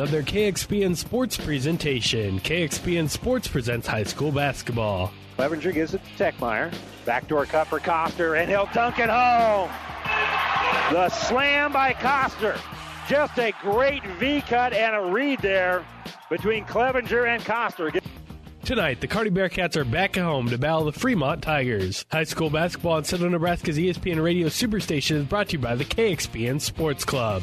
of their KXPN Sports presentation. KXPN Sports presents high school basketball. Clevenger gives it to Techmeyer. Backdoor cut for Coster, and he'll dunk it home. The slam by Coster. Just a great V cut and a read there between Clevenger and Coster. Tonight, the Kearney Bearcats are back at home to battle the Fremont Tigers. High school basketball on Central Nebraska's ESPN Radio Superstation is brought to you by the KXPN Sports Club.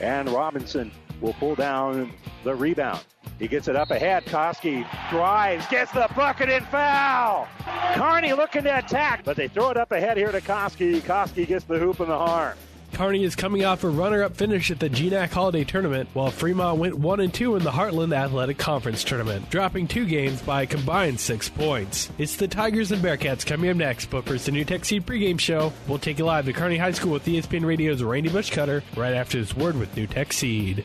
And Robinson will pull down the rebound. He gets it up ahead. Koski drives, gets the bucket and foul. Kearney looking to attack, but they throw it up ahead here to Koski. Koski gets the hoop and the harm. Kearney is coming off a runner-up finish at the GNAC Holiday Tournament, while Fremont went one and two in the Heartland Athletic Conference Tournament, dropping two games by a combined six points. It's the Tigers and Bearcats coming up next, but first the NuTech Seed pregame show. We'll take you live to Kearney High School with ESPN Radio's Randy Bushcutter right after this word with NuTech Seed.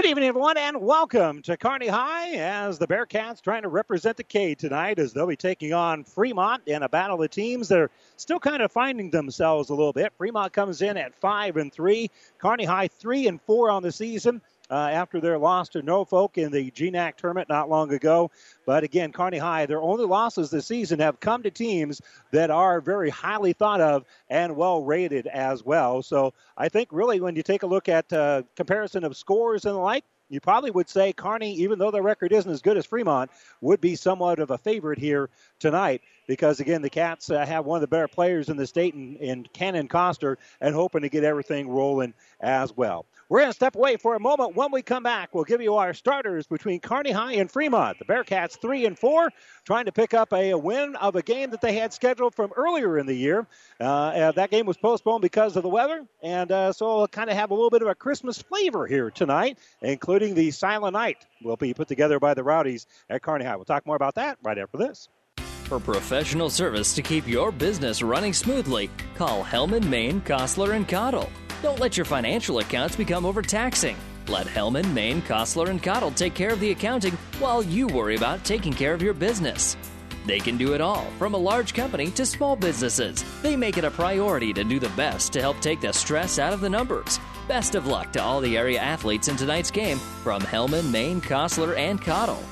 Good evening, everyone, and welcome to Kearney High as the Bearcats trying to represent the K tonight as they'll be taking on Fremont in a battle of teams that are still kind of finding themselves a little bit. Fremont comes in at five and three, Kearney High three and four on the season uh, after their loss to Norfolk in the GNAC tournament not long ago. But again, Kearney High, their only losses this season have come to teams that are very highly thought of and well rated as well. So I think really when you take a look at uh, comparison of scores and the like, you probably would say Kearney, even though their record isn't as good as Fremont, would be somewhat of a favorite here tonight because, again, the Cats uh, have one of the better players in the state in, in Cannon Coster and hoping to get everything rolling as well. We're going to step away for a moment. When we come back, we'll give you our starters between Kearney High and Fremont. The Bearcats three and four, trying to pick up a, win of a game that they had scheduled from earlier in the year. Uh, that game was postponed because of the weather, and uh, so we'll kind of have a little bit of a Christmas flavor here tonight, including the Silent Night will be put together by the Rowdies at Kearney High. We'll talk more about that right after this. For professional service to keep your business running smoothly, call Hellman, Maine, Kostler, and Cottle. Don't let your financial accounts become overtaxing. Let Hellman, Maine, Kostler, and Cottle take care of the accounting while you worry about taking care of your business. They can do it all, from a large company to small businesses. They make it a priority to do the best to help take the stress out of the numbers. Best of luck to all the area athletes in tonight's game from Hellman, Maine, Kostler, and Cottle.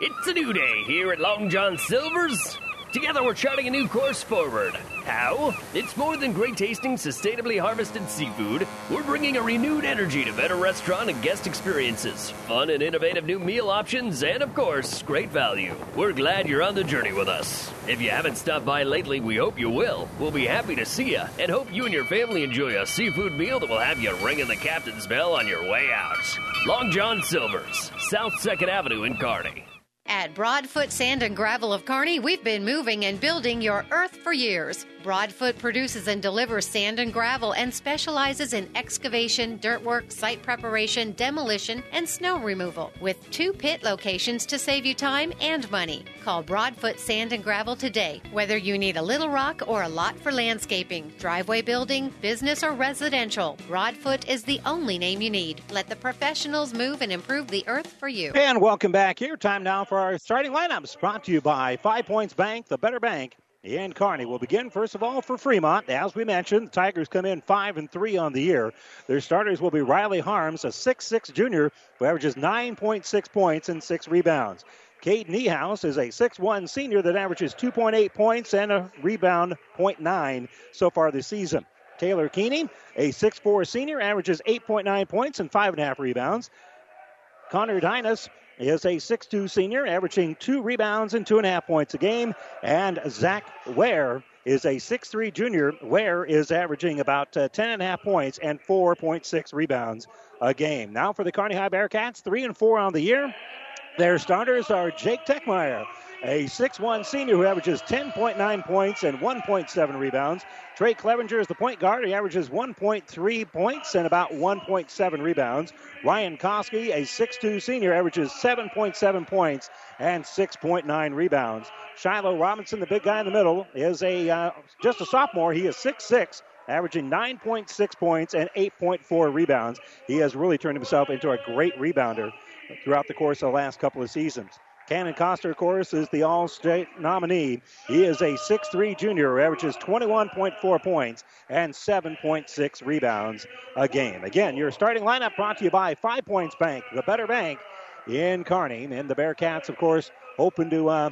It's a new day here at Long John Silver's. Together we're charting a new course forward. How? It's more than great tasting, sustainably harvested seafood. We're bringing a renewed energy to better restaurant and guest experiences, fun and innovative new meal options, and of course, great value. We're glad you're on the journey with us. If you haven't stopped by lately, we hope you will. We'll be happy to see you and hope you and your family enjoy a seafood meal that will have you ringing the captain's bell on your way out. Long John Silver's, South 2nd Avenue in Kearney. At Broadfoot Sand and Gravel of Kearney, we've been moving and building your earth for years. Broadfoot produces and delivers sand and gravel and specializes in excavation, dirt work, site preparation, demolition, and snow removal with two pit locations to save you time and money. Call Broadfoot Sand and Gravel today. Whether you need a little rock or a lot for landscaping, driveway building, business, or residential, Broadfoot is the only name you need. Let the professionals move and improve the earth for you. And welcome back here. Time now for our starting lineups brought to you by Five Points Bank, the better bank in Kearney. We'll begin first of all for Fremont. As we mentioned, the Tigers come in five and three on the year. Their starters will be Riley Harms, a six-six junior who averages 9.6 points and six rebounds. Cade Niehaus is a 6'1 senior that averages 2.8 points and a rebound 0.9 so far this season. Taylor Keeney, a 6'4 senior, averages 8.9 points and 5.5 rebounds. Connor Dynas is a 6'2 senior, averaging two rebounds and two and a half points a game. And Zach Ware is a 6'3 junior. Ware is averaging about uh, 10 and a half points and 4.6 rebounds a game. Now for the Kearney High Bearcats, three and four on the year. Their starters are Jake Techmeyer, a 6'1 senior who averages 10.9 points and 1.7 rebounds. Trey Clevenger is the point guard. He averages 1.3 points and about 1.7 rebounds. Ryan Koski, a 6'2 senior, averages 7.7 points and 6.9 rebounds. Shiloh Robinson, the big guy in the middle, is a uh, just a sophomore. He is 6'6 averaging 9.6 points and 8.4 rebounds. He has really turned himself into a great rebounder throughout the course of the last couple of seasons. Cannon Coster, of course, is the All State nominee. He is a 6'3 junior averages 21.4 points and 7.6 rebounds a game. Again, your starting lineup brought to you by Five Points Bank, the better bank in Kearney. And the Bearcats, of course, hoping to uh,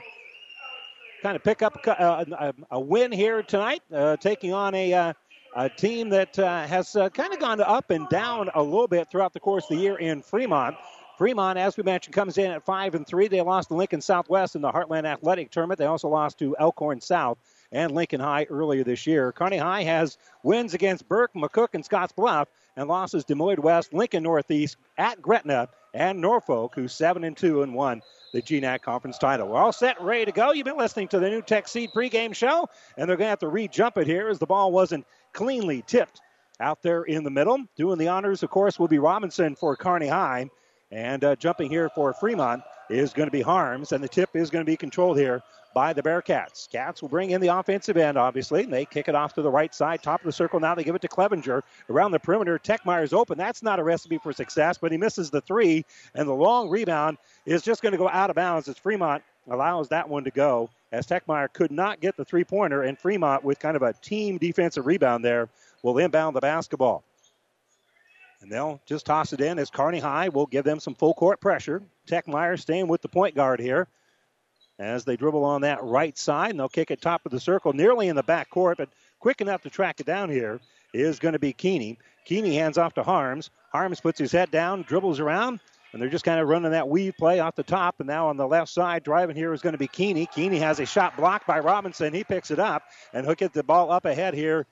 kind of pick up uh, a, a, win here tonight, uh, taking on a. Uh, a team that uh, has uh, kind of gone up and down a little bit throughout the course of the year in Fremont. Fremont, as we mentioned, comes in at five and three. They lost to Lincoln Southwest in the Heartland Athletic Tournament. They also lost to Elkhorn South and Lincoln High earlier this year. Kearney High has wins against Burke, McCook, and Scotts Bluff, and losses to Moyd West, Lincoln Northeast, at Gretna, and Norfolk, who's seven and two and won the GNAC conference title. We're all set, ready to go. You've been listening to the NuTech Seed pregame show, and they're going to have to re-jump it here as the ball wasn't cleanly tipped out there in the middle. Doing the honors, of course, will be Robinson for Kearney High. And uh, jumping here for Fremont is going to be Harms, and the tip is going to be controlled here by the Bearcats. Cats will bring in the offensive end, obviously. And they kick it off to the right side, top of the circle. Now they give it to Clevenger. Around the perimeter, Techmeyer's open. That's not a recipe for success, but he misses the three, and the long rebound is just going to go out of bounds as Fremont allows that one to go. As Techmeyer could not get the three pointer, and Fremont, with kind of a team defensive rebound there, will inbound the basketball. And they'll just toss it in as Kearney High will give them some full court pressure. Techmeyer staying with the point guard here as they dribble on that right side. And they'll kick it top of the circle, nearly in the back court, but quick enough to track it down here is going to be Keeney. Keeney hands off to Harms. Harms puts his head down, dribbles around, and they're just kind of running that weave play off the top. And now on the left side, driving here is going to be Keeney. Keeney has a shot blocked by Robinson. He picks it up and hook it the ball up ahead here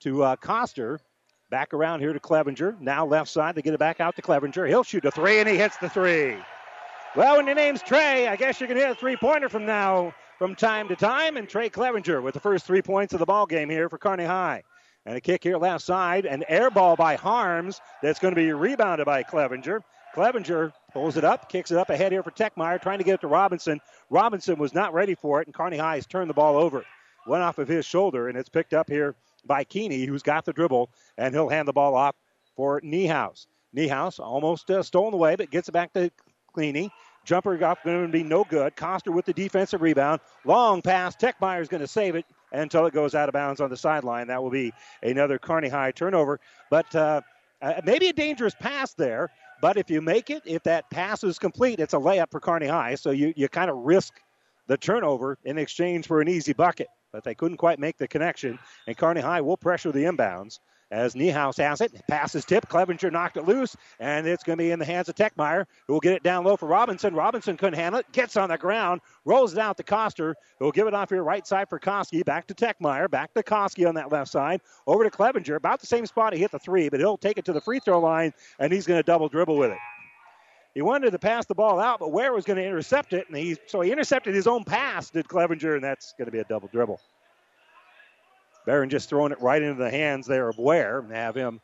to uh, Coster. Back around here to Clevenger. Now left side. They get it back out to Clevenger. He'll shoot a three, and he hits the three. Well, when your name's Trey, I guess you can hit a three pointer from now from time to time. And Trey Clevenger with the first three points of the ball game here for Kearney High. And a kick here left side. An air ball by Harms that's going to be rebounded by Clevenger. Clevenger pulls it up, kicks it up ahead here for Techmeyer, trying to get it to Robinson. Robinson was not ready for it, and Kearney High has turned the ball over. Went off of his shoulder, and it's picked up here by Keeney, who's got the dribble, and he'll hand the ball off for Niehaus. Niehaus almost uh, stolen away, but gets it back to Keeney. Jumper off going to be no good. Coster with the defensive rebound. Long pass. Techmeyer is going to save it until it goes out of bounds on the sideline. That will be another Kearney High turnover. But uh, uh, maybe a dangerous pass there. But if you make it, if that pass is complete, it's a layup for Kearney High. So you, you kind of risk the turnover in exchange for an easy bucket but they couldn't quite make the connection. And Kearney High will pressure the inbounds as Niehaus has it. Passes tip. Clevenger knocked it loose, and it's going to be in the hands of Techmeyer, who will get it down low for Robinson. Robinson couldn't handle it. Gets on the ground, rolls it out to Coster, who will give it off here right side for Koski. Back to Techmeyer. Back to Koski on that left side. Over to Clevenger. About the same spot he hit the three, but he'll take it to the free throw line, and he's going to double dribble with it. He wanted to pass the ball out, but Ware was going to intercept it, and he so he intercepted his own pass, did Clevenger, and that's going to be a double dribble. Barron just throwing it right into the hands there of Ware and have him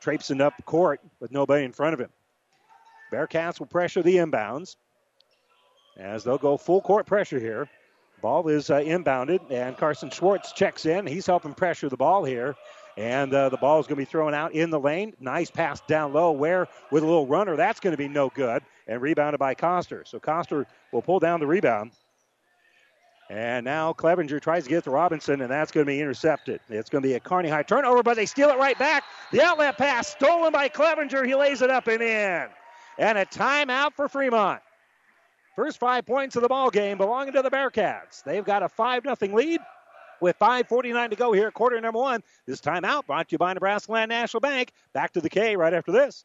traipsing up court with nobody in front of him. Bearcats will pressure the inbounds as they'll go full court pressure here. Ball is uh, inbounded, and Carson Schwartz checks in. He's helping pressure the ball here. And uh, the ball is going to be thrown out in the lane. Nice pass down low. Ware with a little runner. That's going to be no good. And rebounded by Coster. So Coster will pull down the rebound. And now Clevenger tries to get to Robinson, and that's going to be intercepted. It's going to be a Kearney High turnover, but they steal it right back. The outlet pass stolen by Clevenger. He lays it up and in. And a timeout for Fremont. First five points of the ball game belonging to the Bearcats. They've got a 5 0 lead with 5.49 to go here, quarter number one. This timeout brought to you by Nebraska Land National Bank. Back to the K right after this.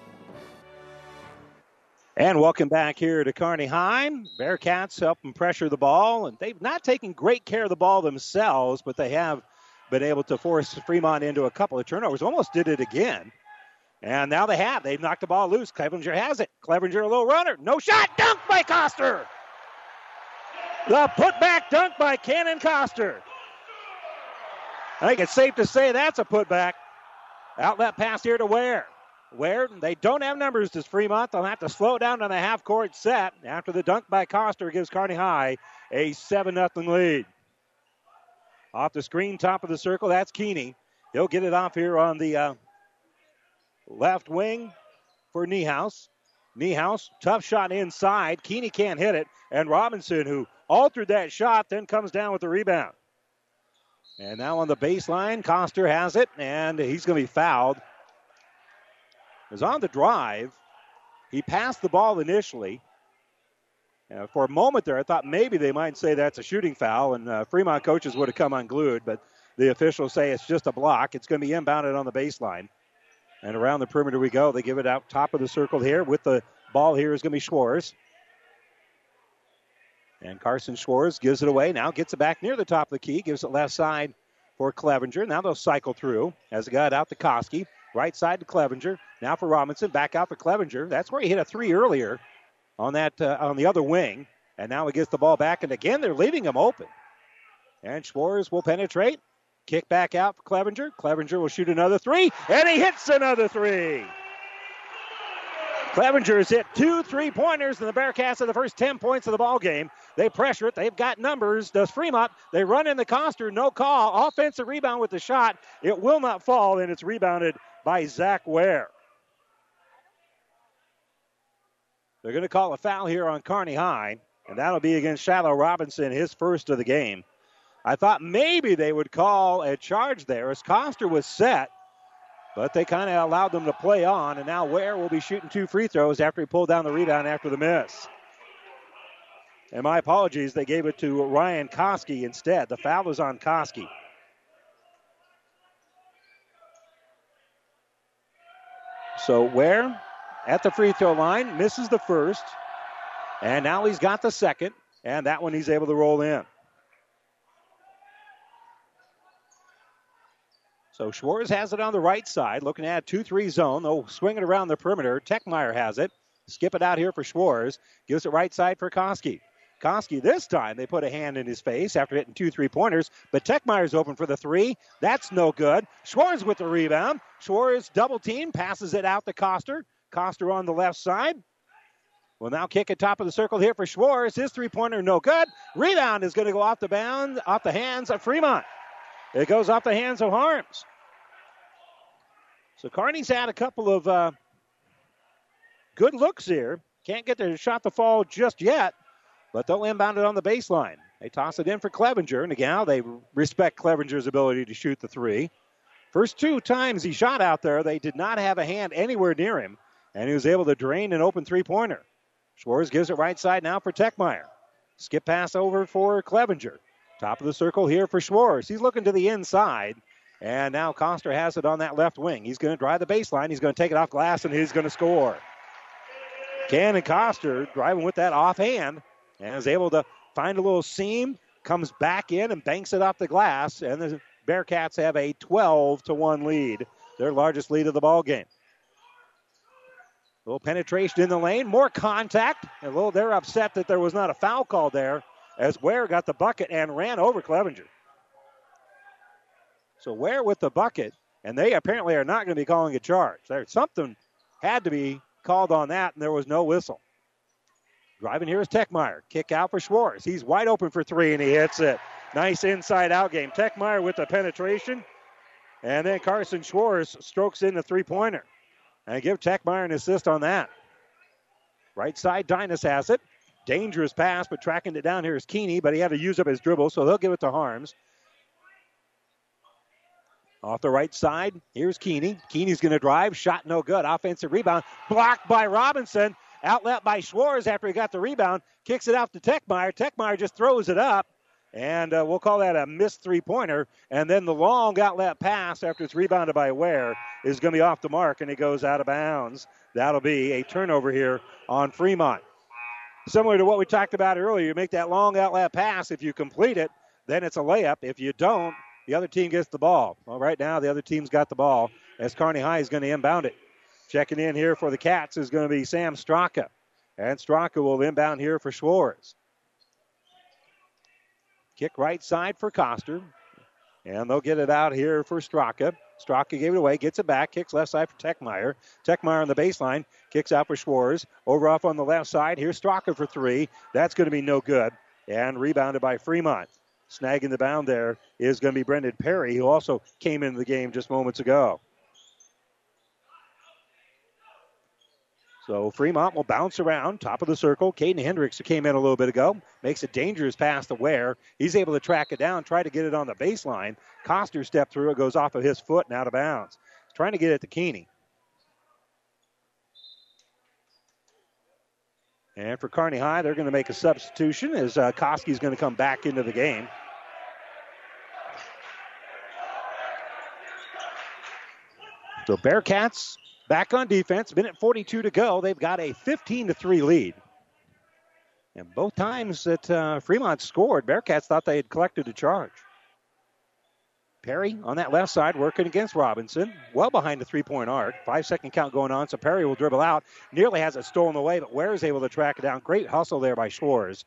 And welcome back here to Kearney High. Bearcats help them pressure the ball, and they've not taken great care of the ball themselves, but they have been able to force Fremont into a couple of turnovers. Almost did it again. And now they have. They've knocked the ball loose. Clevenger has it. Clevenger, a little runner. No shot. Dunk by Coster. The putback dunk by Cannon Coster. I think it's safe to say that's a putback. Outlet pass here to Ware. Ware, they don't have numbers to Fremont. They'll have to slow down on the half court set after the dunk by Coster gives Kearney High a 7 0 lead. Off the screen, top of the circle, that's Keeney. He'll get it off here on the uh, left wing for Niehaus. Niehaus, tough shot inside. Keeney can't hit it. And Robinson, who altered that shot, then comes down with the rebound. And now on the baseline, Coster has it, and he's going to be fouled was on the drive. He passed the ball initially. Uh, for a moment there, I thought maybe they might say that's a shooting foul, and uh, Fremont coaches would have come unglued, but the officials say it's just a block. It's going to be inbounded on the baseline. And around the perimeter we go. They give it out top of the circle here. With the ball here is going to be Schwartz. And Carson Schwartz gives it away. Now gets it back near the top of the key. Gives it left side for Clevenger. Now they'll cycle through as it got out to Koski. Right side to Clevenger. Now for Robinson. Back out for Clevenger. That's where he hit a three earlier on that uh, on the other wing. And now he gets the ball back. And again, they're leaving him open. And Schwartz will penetrate. Kick back out for Clevenger. Clevenger will shoot another three. And he hits another three. Clevenger has hit two three pointers in the Bearcats in the first 10 points of the ball game. They pressure it. They've got numbers. Does Fremont? They run in the Coster. No call. Offensive rebound with the shot. It will not fall, and it's rebounded by Zach Ware. They're going to call a foul here on Kearney High, and that'll be against Shiloh Robinson, his first of the game. I thought maybe they would call a charge there as Coster was set, but they kind of allowed them to play on, and now Ware will be shooting two free throws after he pulled down the rebound after the miss. And my apologies, they gave it to Ryan Koski instead. The foul was on Koski. So Ware at the free throw line misses the first, and now he's got the second, and that one he's able to roll in. So Schwartz has it on the right side, looking at 2 3 zone. They'll swing it around the perimeter. Techmeyer has it. Skip it out here for Schwartz. Gives it right side for Koski. Koski this time they put a hand in his face after hitting two three pointers, but Techmeyer's open for the three. That's no good. Schwartz with the rebound. Schwartz double team, passes it out to Coster. Coster on the left side. Will now kick it top of the circle here for Schwartz. His three pointer no good. Rebound is going to go off the bound, off the hands of Fremont. It goes off the hands of Harms. So Kearney's had a couple of uh, good looks here. Can't get the shot to fall just yet. But they'll inbound it on the baseline. They toss it in for Clevenger, and again, they respect Clevenger's ability to shoot the three. First two times he shot out there, they did not have a hand anywhere near him, and he was able to drain an open three pointer. Schwartz gives it right side now for Techmeyer. Skip pass over for Clevenger. Top of the circle here for Schwartz. He's looking to the inside. And now Coster has it on that left wing. He's going to drive the baseline. He's going to take it off glass, and he's going to score. Cannon Coster driving with that offhand and is able to find a little seam, comes back in and banks it off the glass, and the Bearcats have a 12 to 1 lead, their largest lead of the ball game. A little penetration in the lane, more contact. A little, they're upset that there was not a foul call there as Ware got the bucket and ran over Clevenger. So Ware with the bucket, and they apparently are not going to be calling a charge. There, something had to be called on that, and there was no whistle. Driving here is Techmeyer. Kick out for Schwartz. He's wide open for three, and he hits it. Nice inside out game. Techmeyer with the penetration. And then Carson Schwartz strokes in the three pointer. And give Techmeyer an assist on that. Right side, Dynas has it. Dangerous pass, but tracking it down here is Keeney, but he had to use up his dribble, so they'll give it to Harms. Off the right side, here's Keeney. Keeney's going to drive. Shot no good. Offensive rebound. Blocked by Robinson. Outlet by Schwartz after he got the rebound. Kicks it out to Techmeyer. Techmeyer just throws it up. And uh, we'll call that a missed three pointer. And then the long outlet pass after it's rebounded by Ware is going to be off the mark and it goes out of bounds. That'll be a turnover here on Fremont. Similar to what we talked about earlier, you make that long outlet pass. If you complete it, then it's a layup. If you don't, the other team gets the ball. Well, right now, the other team's got the ball as Kearney High is going to inbound it. Checking in here for the Cats is going to be Sam Straka. And Straka will inbound here for Schwartz. Kick right side for Coster. And they'll get it out here for Straka. Straka gave it away, gets it back, kicks left side for Techmeyer. Techmeyer on the baseline, kicks out for Schwartz. Over off on the left side. Here's Straka for three. That's going to be no good. And rebounded by Fremont. Snagging the bound there is going to be Brendan Perry, who also came into the game just moments ago. So Fremont will bounce around, top of the circle. Caden Hendricks, who came in a little bit ago, makes a dangerous pass to Ware. He's able to track it down, try to get it on the baseline. Coster stepped through it, goes off of his foot and out of bounds. trying to get it to Keeney. And for Kearney High, they're going to make a substitution as uh, Koski's going to come back into the game. So Bearcats back on defense. Minute 42 to go. They've got a 15 to 3 lead. And both times that uh, Fremont scored, Bearcats thought they had collected a charge. Perry on that left side working against Robinson. Well behind the three point arc. Five second count going on, so Perry will dribble out. Nearly has it stolen away, but Ware is able to track it down. Great hustle there by Schwartz.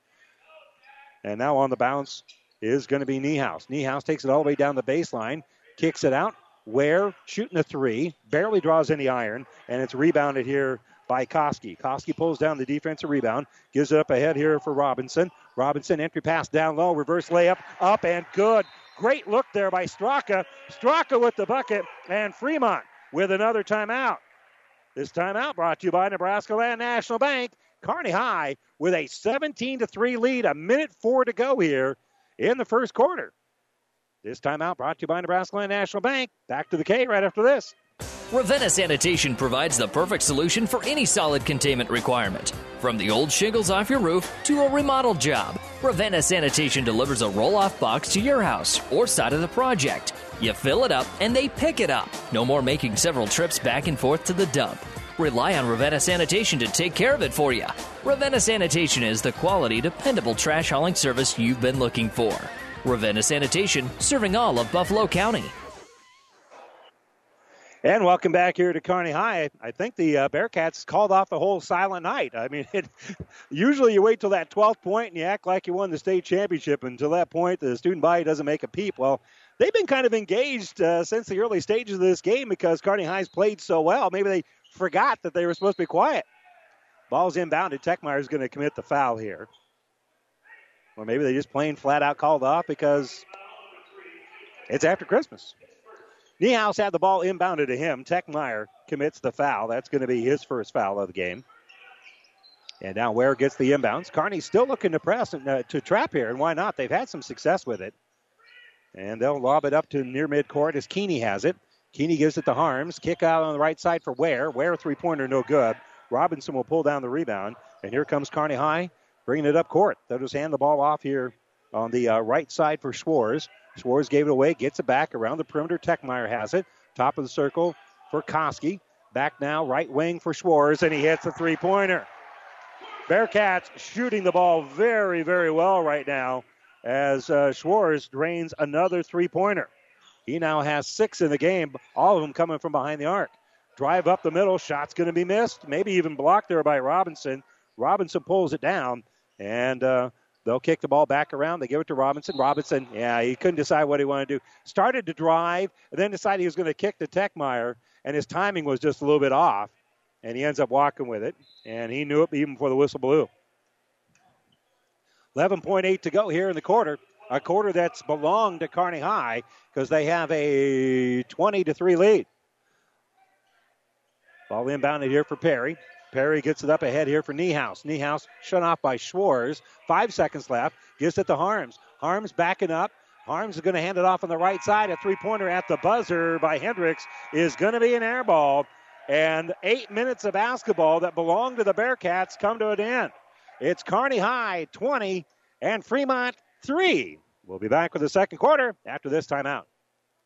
And now on the bounce is going to be Niehaus. Niehaus takes it all the way down the baseline, kicks it out. Ware shooting a three, barely draws any iron, and it's rebounded here by Koski. Koski pulls down the defensive rebound, gives it up ahead here for Robinson. Robinson entry pass down low, reverse layup, up and good. Great look there by Straka. Straka with the bucket, and Fremont with another timeout. This timeout brought to you by Nebraska Land National Bank. Kearney High with a 17 to 3 lead, a minute four to go here in the first quarter. This timeout brought to you by Nebraska Land National Bank. Back to the K right after this. Ravenna Sanitation provides the perfect solution for any solid containment requirement. From the old shingles off your roof to a remodel job, Ravenna Sanitation delivers a roll off box to your house or side of the project. You fill it up and they pick it up. No more making several trips back and forth to the dump. Rely on Ravenna Sanitation to take care of it for you. Ravenna Sanitation is the quality, dependable trash hauling service you've been looking for. Ravenna Sanitation, serving all of Buffalo County. And welcome back here to Kearney High. I think the uh, Bearcats called off the whole silent night. I mean, it, usually you wait till that 12th point and you act like you won the state championship. Until that point, the student body doesn't make a peep. Well, they've been kind of engaged uh, since the early stages of this game because Kearney High's played so well. Maybe they forgot that they were supposed to be quiet. Ball's inbounded. Techmeyer is going to commit the foul here. Or maybe they just plain flat out called off because it's after Christmas. Niehaus had the ball inbounded to him. Techmeyer commits the foul. That's going to be his first foul of the game. And now Ware gets the inbounds. Kearney's still looking to press and uh, to trap here, and why not? They've had some success with it. And they'll lob it up to near midcourt as Keeney has it. Keeney gives it to Harms. Kick out on the right side for Ware. Ware three pointer, no good. Robinson will pull down the rebound. And here comes Kearney High bringing it up court. They'll just hand the ball off here on the uh, right side for Schwartz. Schwartz gave it away, gets it back around the perimeter. Techmeyer has it. Top of the circle for Koski. Back now, right wing for Schwartz, and he hits a three pointer. Bearcats shooting the ball very, very well right now as uh, Schwartz drains another three pointer. He now has six in the game, all of them coming from behind the arc. Drive up the middle, shot's going to be missed, maybe even blocked there by Robinson. Robinson pulls it down, and uh, they'll kick the ball back around. They give it to Robinson. Robinson, yeah, he couldn't decide what he wanted to do. Started to drive, and then decided he was going to kick to Techmeyer, and his timing was just a little bit off, and he ends up walking with it, and he knew it even before the whistle blew. 11.8 to go here in the quarter. A quarter that's belonged to Kearney High because they have a 20 to 3 lead. Ball inbounded here for Perry. Perry gets it up ahead here for Niehaus. Niehaus shut off by Schwartz. Five seconds left. Gives it to Harms. Harms backing up. Harms is going to hand it off on the right side. A three pointer at the buzzer by Hendricks is going to be an air ball. And eight minutes of basketball that belong to the Bearcats come to an end. It's Kearney High 20 and Fremont 3. We'll be back with the second quarter after this timeout.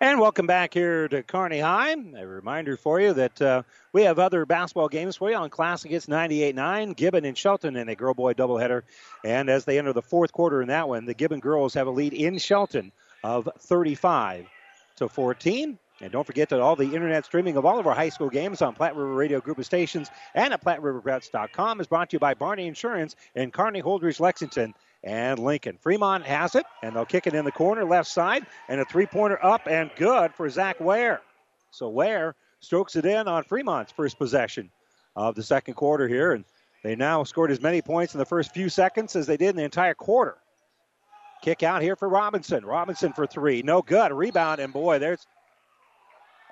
And welcome back here to Kearney High. A reminder for you that uh, we have other basketball games for you on Classic. It's 98-9, Gibbon and Shelton in a girl-boy doubleheader. And as they enter the fourth quarter in that one, the Gibbon girls have a lead in Shelton of 35 to 14. And don't forget that all the internet streaming of all of our high school games on Platte River Radio Group of Stations and at PlatteRiverPreps.com is brought to you by Barney Insurance in Kearney, Holdrege, Lexington, and Lincoln. Fremont has it, and they'll kick it in the corner, left side, and a three pointer up and good for Zach Ware. So Ware strokes it in on Fremont's first possession of the second quarter here, and they now scored as many points in the first few seconds as they did in the entire quarter. Kick out here for Robinson. Robinson for three. No good. Rebound, and boy, there's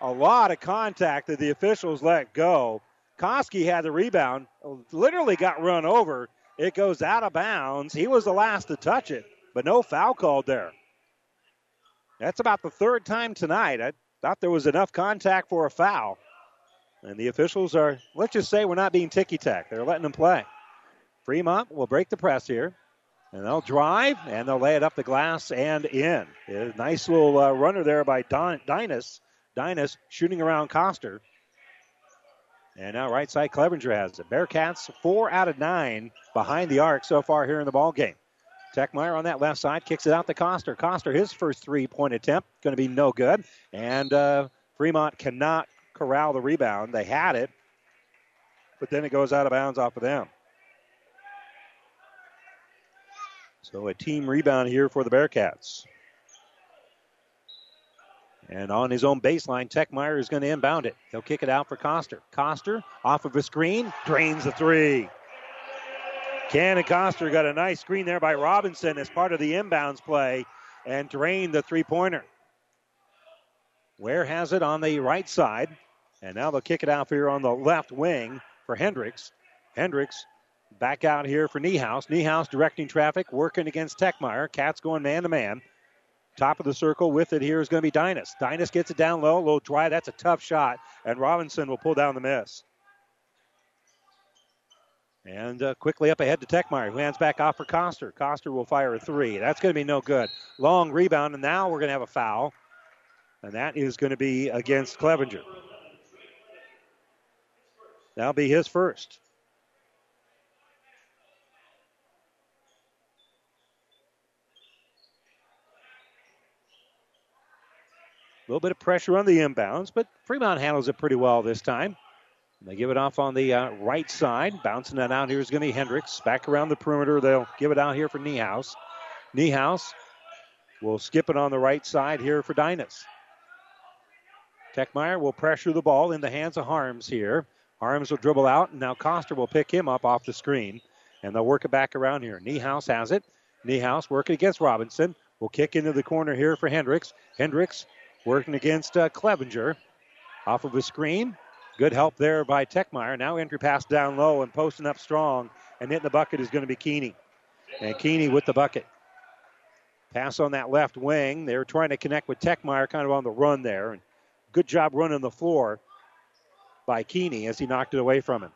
a lot of contact that the officials let go. Koski had the rebound, literally got run over. It goes out of bounds. He was the last to touch it, but no foul called there. That's about the third time tonight. I thought there was enough contact for a foul. And the officials are, let's just say, we're not being ticky tack. They're letting them play. Fremont will break the press here. And they'll drive and they'll lay it up the glass and in. Nice little uh, runner there by Don-. Dynas shooting around Coster. And now right side Clevenger has it. Bearcats four out of nine behind the arc so far here in the ball game. Techmeyer on that left side kicks it out to Coster. Coster, his first three point attempt, going to be no good. And uh, Fremont cannot corral the rebound. They had it, but then it goes out of bounds off of them. So a team rebound here for the Bearcats. And on his own baseline, Techmeyer is going to inbound it. He'll kick it out for Coster. Coster off of a screen, drains the three. Cannon Coster got a nice screen there by Robinson as part of the inbounds play and drained the three pointer. Ware has it on the right side. And now they'll kick it out here on the left wing for Hendricks. Hendricks back out here for Niehaus. Niehaus directing traffic, working against Techmeyer. Cats going man to man. Top of the circle with it here is going to be Dynas. Dynas gets it down low, low drive. That's a tough shot, and Robinson will pull down the miss. And uh, quickly up ahead to Techmeyer, who hands back off for Coster. Coster will fire a three. That's going to be no good. Long rebound, and now we're going to have a foul, and that is going to be against Clevenger. That'll be his first. A little bit of pressure on the inbounds, but Fremont handles it pretty well this time. And they give it off on the uh, right side. Bouncing that out here is going to be Hendricks. Back around the perimeter. They'll give it out here for Niehaus. Niehaus will skip it on the right side here for Dynas. Techmeyer will pressure the ball in the hands of Harms here. Harms will dribble out, and now Coster will pick him up off the screen. And they'll work it back around here. Niehaus has it. Niehaus working against Robinson. Will kick into the corner here for Hendricks. Hendricks working against uh, Clevenger. Off of a screen. Good help there by Techmeyer. Now entry pass down low and posting up strong. And hitting the bucket is going to be Keeney. And Keeney with the bucket. Pass on that left wing. They were trying to connect with Techmeyer kind of on the run there. And good job running the floor by Keeney as he knocked it away from him.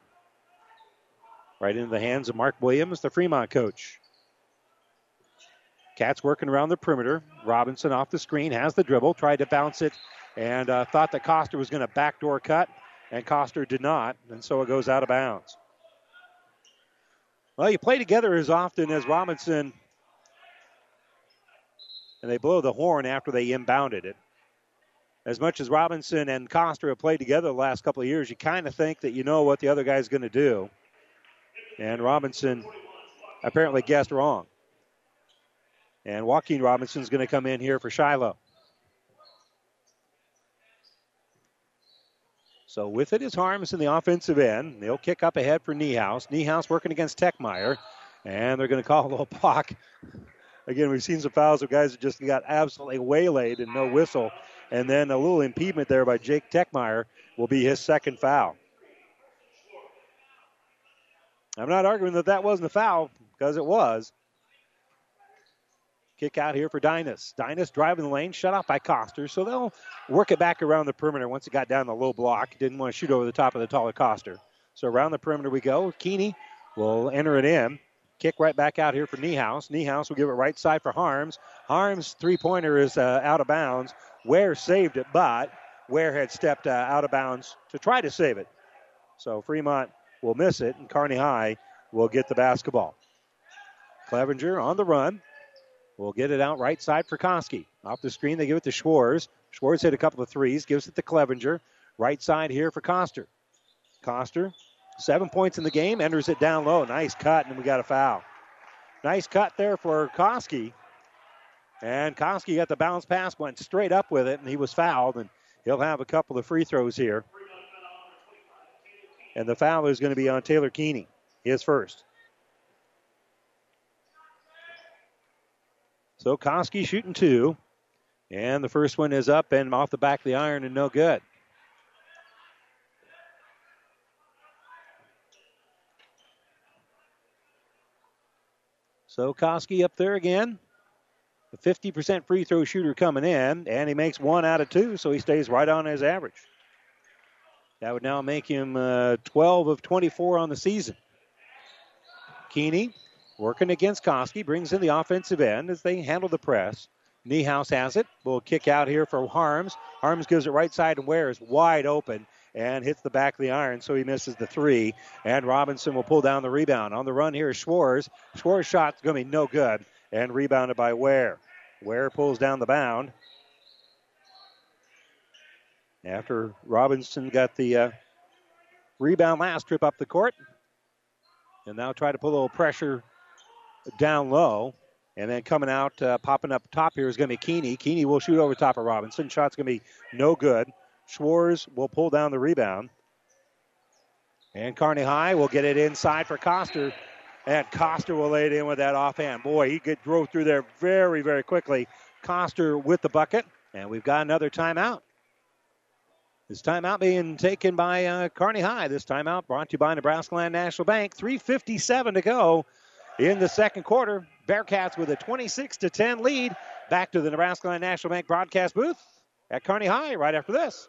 Right into the hands of Mark Williams, the Fremont coach. Cats working around the perimeter. Robinson off the screen, has the dribble, tried to bounce it, and uh, thought that Coster was going to backdoor cut, and Coster did not, and so it goes out of bounds. Well, you play together as often as Robinson, and they blow the horn after they inbounded it. As much as Robinson and Coster have played together the last couple of years, you kind of think that you know what the other guy's going to do. And Robinson apparently guessed wrong. And Joaquin Robinson's going to come in here for Shiloh. So with it is Harms in the offensive end. They'll kick up ahead for Niehaus. Niehaus working against Techmeyer. And they're going to call a little block. Again, we've seen some fouls of guys that just got absolutely waylaid and no whistle. And then a little impediment there by Jake Techmeyer will be his second foul. I'm not arguing that that wasn't a foul because it was. Kick out here for Dynas. Dynas driving the lane, shut off by Coster. So they'll work it back around the perimeter once it got down the low block. Didn't want to shoot over the top of the taller Coster. So around the perimeter we go. Keeney will enter it in. Kick right back out here for Niehaus. Niehaus will give it right side for Harms. Harms' three pointer is uh, out of bounds. Ware saved it, but Ware had stepped uh, out of bounds to try to save it. So Fremont will miss it, and Kearney High will get the basketball. Clevenger on the run. Will get it out right side for Koski. Off the screen, they give it to Schwartz. Schwartz hit a couple of threes, gives it to Clevenger. Right side here for Coster. Coster, seven points in the game, enters it down low. Nice cut, and we got a foul. Nice cut there for Koski. And Koski got the bounce pass, went straight up with it, and he was fouled, and he'll have a couple of free throws here. And the foul is going to be on Taylor Keeney, his first. So Koski shooting two. And the first one is up and off the back of the iron and no good. So Koski up there again. A 50% free throw shooter coming in, and he makes one out of two, so he stays right on his average. That would now make him uh, 12 of 24 on the season. Keeney working against Koski, brings in the offensive end as they handle the press. Niehaus has it. Will kick out here for Harms. Harms gives it right side and Ware is wide open and hits the back of the iron, so he misses the three. And Robinson will pull down the rebound. On the run here is Schwartz. Schwartz shot's going to be no good and rebounded by Ware. Ware pulls down the bound. After Robinson got the uh, rebound last trip up the court. And now try to put a little pressure down low. And then coming out, uh, popping up top here is going to be Keeney. Keeney will shoot over top of Robinson. Shot's going to be no good. Schwartz will pull down the rebound. And Kearney High will get it inside for Coster. And Coster will lay it in with that offhand. Boy, he get, drove through there very, very quickly. Coster with the bucket. And we've got another timeout. This timeout being taken by uh, Kearney High. This timeout brought to you by Nebraska Land National Bank. 3.57 to go in the second quarter. Bearcats with a 26 to 10 lead. Back to the Nebraska National Bank broadcast booth at Kearney High right after this.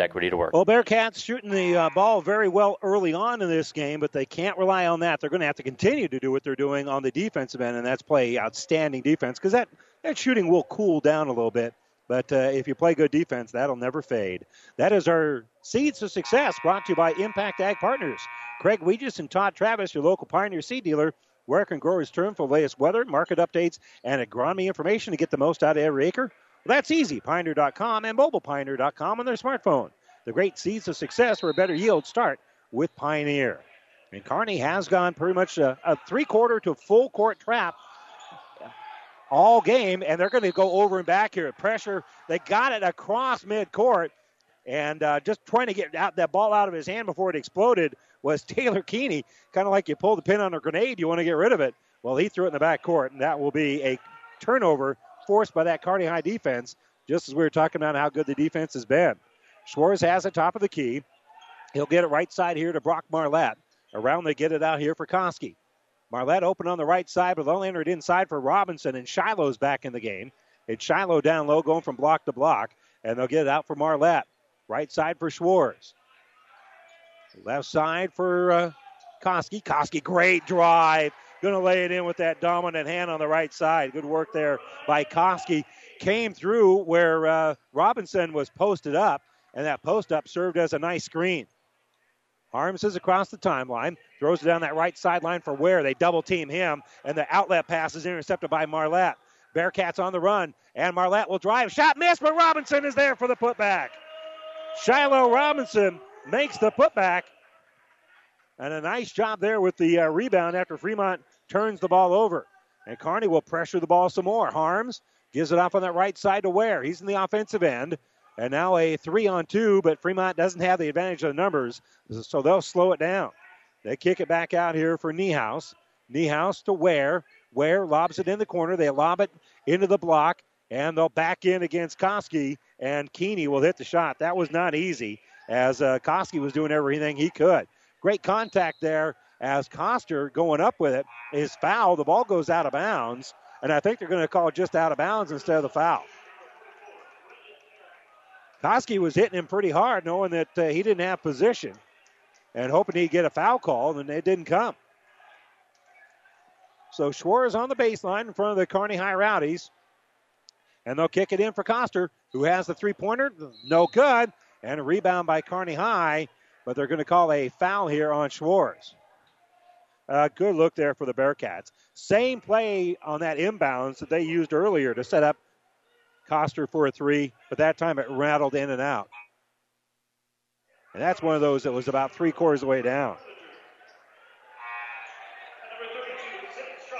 equity to work. Well, Bearcats shooting the uh, ball very well early on in this game, but they can't rely on that. They're going to have to continue to do what they're doing on the defensive end, and that's play outstanding defense because that, that shooting will cool down a little bit. But uh, if you play good defense, that'll never fade. That is our Seeds of Success brought to you by Impact Ag Partners. Craig Weegis and Todd Travis, your local Pioneer seed dealer. Where can growers turn for the latest weather, market updates, and agronomy information to get the most out of every acre? That's easy. Pioneer.com and mobilepioneer.com on their smartphone. The great seeds of success for a better yield start with Pioneer. And Kearney has gone pretty much a, a three quarter to full court trap all game, and they're going to go over and back here. At pressure, they got it across midcourt. And uh, just trying to get out that ball out of his hand before it exploded was Taylor Keeney. Kind of like you pull the pin on a grenade, you want to get rid of it. Well, he threw it in the back court, and that will be a turnover forced by that Kearney High defense, just as we were talking about how good the defense has been. Schwartz has it top of the key. He'll get it right side here to Brock Marlette. Around they get it out here for Koski. Marlette open on the right side, but they'll enter it inside for Robinson, and Shiloh's back in the game. It's Shiloh down low, going from block to block, and they'll get it out for Marlette. Right side for Schwartz. Left side for uh, Koski. Koski, great drive. Going to lay it in with that dominant hand on the right side. Good work there by Koski. Came through where uh, Robinson was posted up, and that post up served as a nice screen. Harms is across the timeline, throws it down that right sideline for Ware. They double team him, and the outlet pass is intercepted by Marlette. Bearcats on the run, and Marlette will drive. Shot missed, but Robinson is there for the putback. Shiloh Robinson makes the putback. And a nice job there with the uh, rebound after Fremont turns the ball over. And Kearney will pressure the ball some more. Harms gives it off on that right side to Ware. He's in the offensive end. And now a three on two, but Fremont doesn't have the advantage of the numbers, so they'll slow it down. They kick it back out here for Niehaus. Niehaus to Ware. Ware lobs it in the corner. They lob it into the block, and they'll back in against Koski, and Keeney will hit the shot. That was not easy, as uh, Koski was doing everything he could. Great contact there as Coster going up with it is foul. The ball goes out of bounds, and I think they're going to call just out of bounds instead of the foul. Koski was hitting him pretty hard, knowing that uh, he didn't have position and hoping he'd get a foul call, and it didn't come. So Schwartz on the baseline in front of the Kearney High Rowdies. And they'll kick it in for Coster, who has the three pointer. No good. And a rebound by Kearney High, but they're going to call a foul here on Schwartz. Uh, good look there for the Bearcats. Same play on that inbounds that they used earlier to set up Coster for a three, but that time it rattled in and out. And that's one of those that was about three quarters of the way down.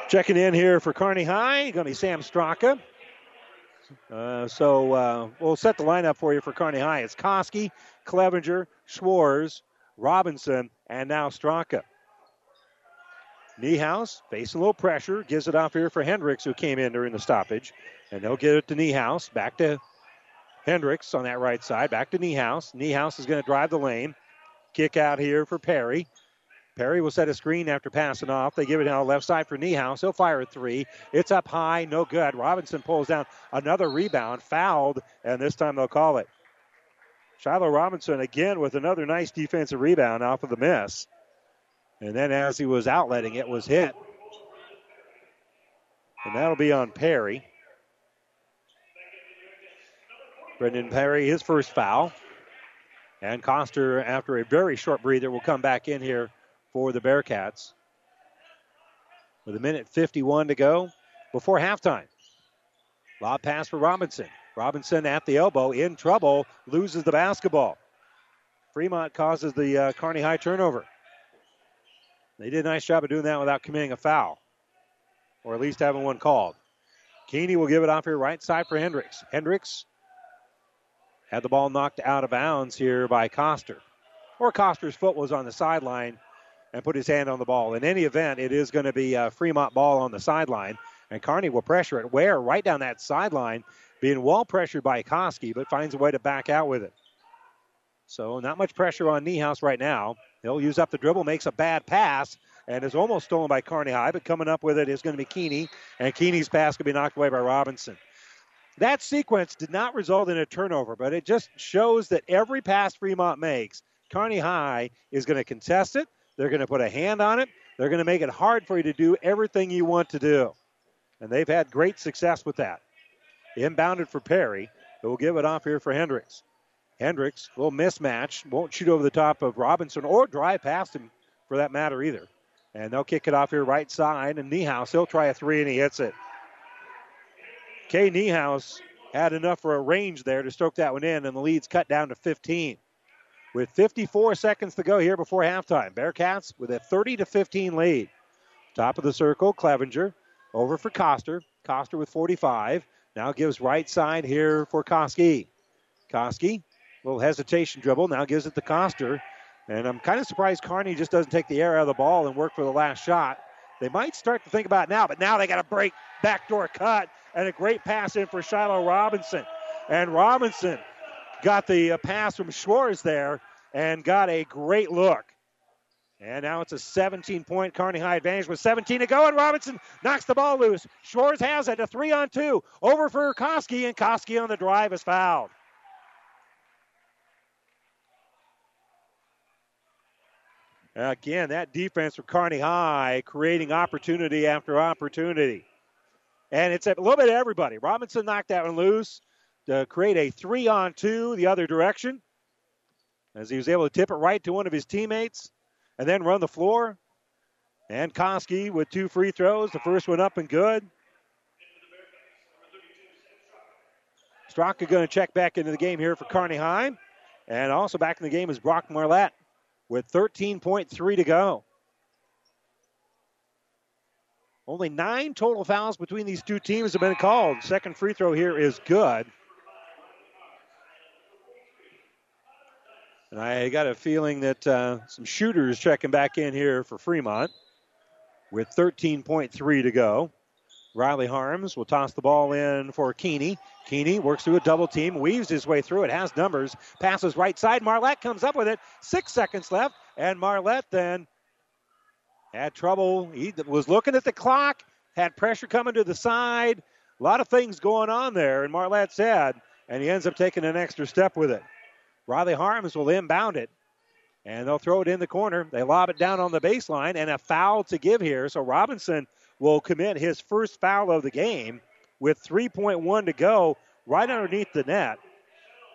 Checking in here for Kearney High, going to be Sam Straka. Uh, so uh, we'll set the lineup for you for Kearney High. It's Koski, Clevenger, Schwartz, Robinson, and now Straka. Niehaus facing a little pressure, gives it off here for Hendricks, who came in during the stoppage. And they'll get it to Niehaus. Back to Hendricks on that right side. Back to Niehaus. Niehaus is going to drive the lane. Kick out here for Perry. Perry will set a screen after passing off. They give it down left side for Niehaus. He'll fire a three. It's up high, no good. Robinson pulls down another rebound, fouled, and this time they'll call it. Shiloh Robinson again with another nice defensive rebound off of the miss. And then as he was outletting it, was hit. And that'll be on Perry. Brendan Perry, his first foul. And Coster, after a very short breather, will come back in here for the Bearcats. With a minute 51 to go before halftime. Lob pass for Robinson. Robinson at the elbow, in trouble, loses the basketball. Fremont causes the uh, Kearney High turnover. They did a nice job of doing that without committing a foul, or at least having one called. Keeney will give it off here right side for Hendricks. Hendricks had the ball knocked out of bounds here by Coster. Or Coster's foot was on the sideline and put his hand on the ball. In any event, it is going to be a Fremont ball on the sideline, and Kearney will pressure it. Ware? right down that sideline, being well pressured by Koski, but finds a way to back out with it. So not much pressure on Niehaus right now. He'll use up the dribble, makes a bad pass, and is almost stolen by Kearney High, but coming up with it is going to be Keeney, and Keeney's pass could be knocked away by Robinson. That sequence did not result in a turnover, but it just shows that every pass Fremont makes, Kearney High is going to contest it. They're going to put a hand on it. They're going to make it hard for you to do everything you want to do. And they've had great success with that. Inbounded for Perry. We'll give it off here for Hendricks. Hendricks, little mismatch, won't shoot over the top of Robinson or drive past him for that matter either. And they'll kick it off here right side. And Niehaus, he'll try a three and he hits it. Cade Niehaus had enough for a range there to stroke that one in, and the lead's cut down to 15. With 54 seconds to go here before halftime, Bearcats with a 30 to 15 lead. Top of the circle, Clevenger over for Coster. Coster with 45. Now gives right side here for Koski. Koski little hesitation dribble. Now gives it to Coster. And I'm kind of surprised Kearney just doesn't take the air out of the ball and work for the last shot. They might start to think about it now, but now they got a break, backdoor cut, and a great pass in for Shiloh Robinson. And Robinson got the uh, pass from Schwartz there and got a great look. And now it's a 17 point Kearney High advantage with 17 to go. And Robinson knocks the ball loose. Schwartz has it, a three on two. Over for Koski, and Koski on the drive is fouled. Again, that defense for Kearney High creating opportunity after opportunity. And it's a little bit of everybody. Robinson knocked that one loose to create a three on two the other direction as he was able to tip it right to one of his teammates and then run the floor. And Koski with two free throws, the first one up and good. Straka going to check back into the game here for Kearney High. And also back in the game is Brock Marlette with 13.3 to go. Only nine total fouls between these two teams have been called. Second free throw here is good. And I got a feeling that uh, some shooters checking back in here for Fremont with 13.3 to go. Riley Harms will toss the ball in for Keeney. Keeney works through a double team, weaves his way through it, has numbers, passes right side. Marlette comes up with it. Six seconds left, and Marlette then had trouble. He was looking at the clock, had pressure coming to the side. A lot of things going on there, and Marlette said, and he ends up taking an extra step with it. Riley Harms will inbound it. And they'll throw it in the corner. They lob it down on the baseline, and a foul to give here. So Robinson will commit his first foul of the game with 3.1 to go right underneath the net,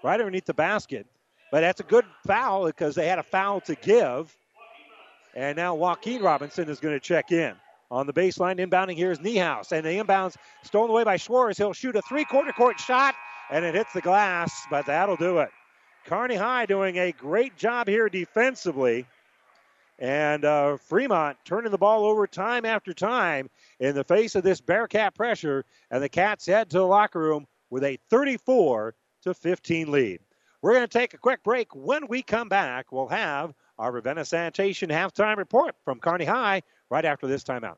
right underneath the basket. But that's a good foul because they had a foul to give. And now Joaquin Robinson is going to check in. On the baseline, inbounding here is Niehaus. And the inbounds stolen away by Schwartz. He'll shoot a three quarter court shot, and it hits the glass, but that'll do it. Kearney High doing a great job here defensively. And uh, Fremont turning the ball over time after time in the face of this Bearcat pressure. And the Cats head to the locker room with a 34 to 15 lead. We're going to take a quick break. When we come back, we'll have our Ravenna Sanitation halftime report from Kearney High right after this timeout.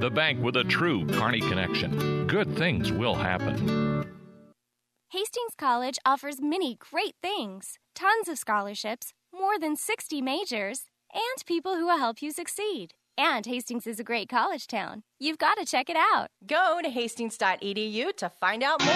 the bank with a true Kearney connection. Good things will happen. Hastings College offers many great things tons of scholarships, more than 60 majors, and people who will help you succeed. And Hastings is a great college town. You've got to check it out. Go to hastings.edu to find out more.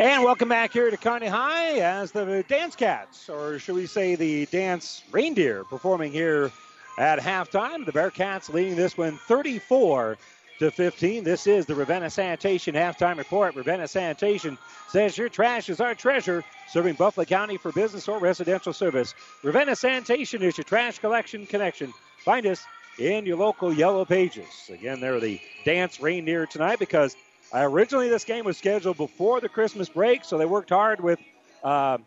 And welcome back here to Kearney High as the Dance Cats, or should we say the Dance Reindeer, performing here at halftime. The Bearcats leading this one 34 to 15. This is the Ravenna Sanitation halftime report. Ravenna Sanitation says your trash is our treasure, serving Buffalo County for business or residential service. Ravenna Sanitation is your trash collection connection. Find us in your local yellow pages. Again, they're the Dance Reindeer tonight because uh, originally, this game was scheduled before the Christmas break, so they worked hard with uh,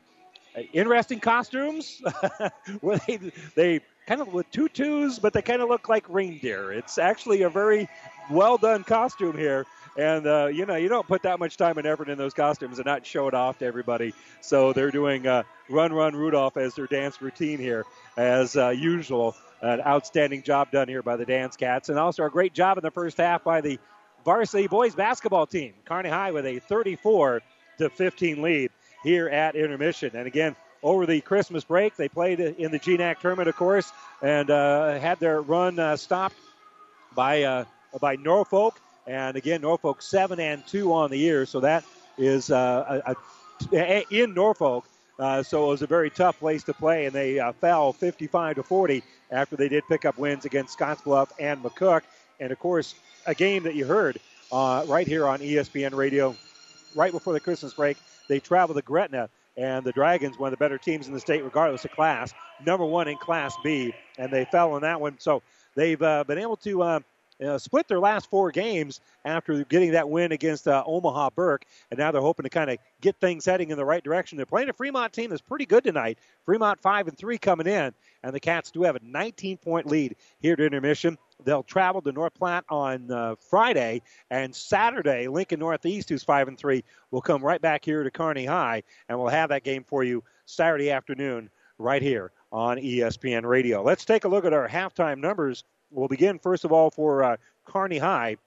interesting costumes. where they they kind of with tutus, but they kind of look like reindeer. It's actually a very well done costume here, and uh, you know you don't put that much time and effort in those costumes and not show it off to everybody. So they're doing uh, "Run, Run, Rudolph" as their dance routine here, as uh, usual. An outstanding job done here by the Dance Cats, and also a great job in the first half by the varsity boys basketball team. Kearney High with a 34 to 15 lead here at intermission. And again, over the Christmas break, they played in the GNAC tournament, of course, and uh, had their run uh, stopped by uh, by Norfolk. And again, Norfolk seven and two on the year, so that is uh, a, a, in Norfolk. Uh, so it was a very tough place to play, and they uh, fell 55 to 40 after they did pick up wins against Scottsbluff and McCook. And of course, a game that you heard right here on ESPN Radio right before the Christmas break. They traveled to Gretna, and the Dragons, one of the better teams in the state, regardless of class, number one in Class B, and they fell on that one. So they've uh, been able to uh, uh, split their last four games after getting that win against uh, Omaha Burke, and now they're hoping to kind of get things heading in the right direction. They're playing a Fremont team that's pretty good tonight. Fremont five and three coming in, and the Cats do have a 19 point lead here to intermission. They'll travel to North Platte on uh, Friday, and Saturday, Lincoln Northeast, who's five and three, will come right back here to Kearney High, and we'll have that game for you Saturday afternoon right here on ESPN Radio. Let's take a look at our halftime numbers. We'll begin first of all for uh, Kearney High.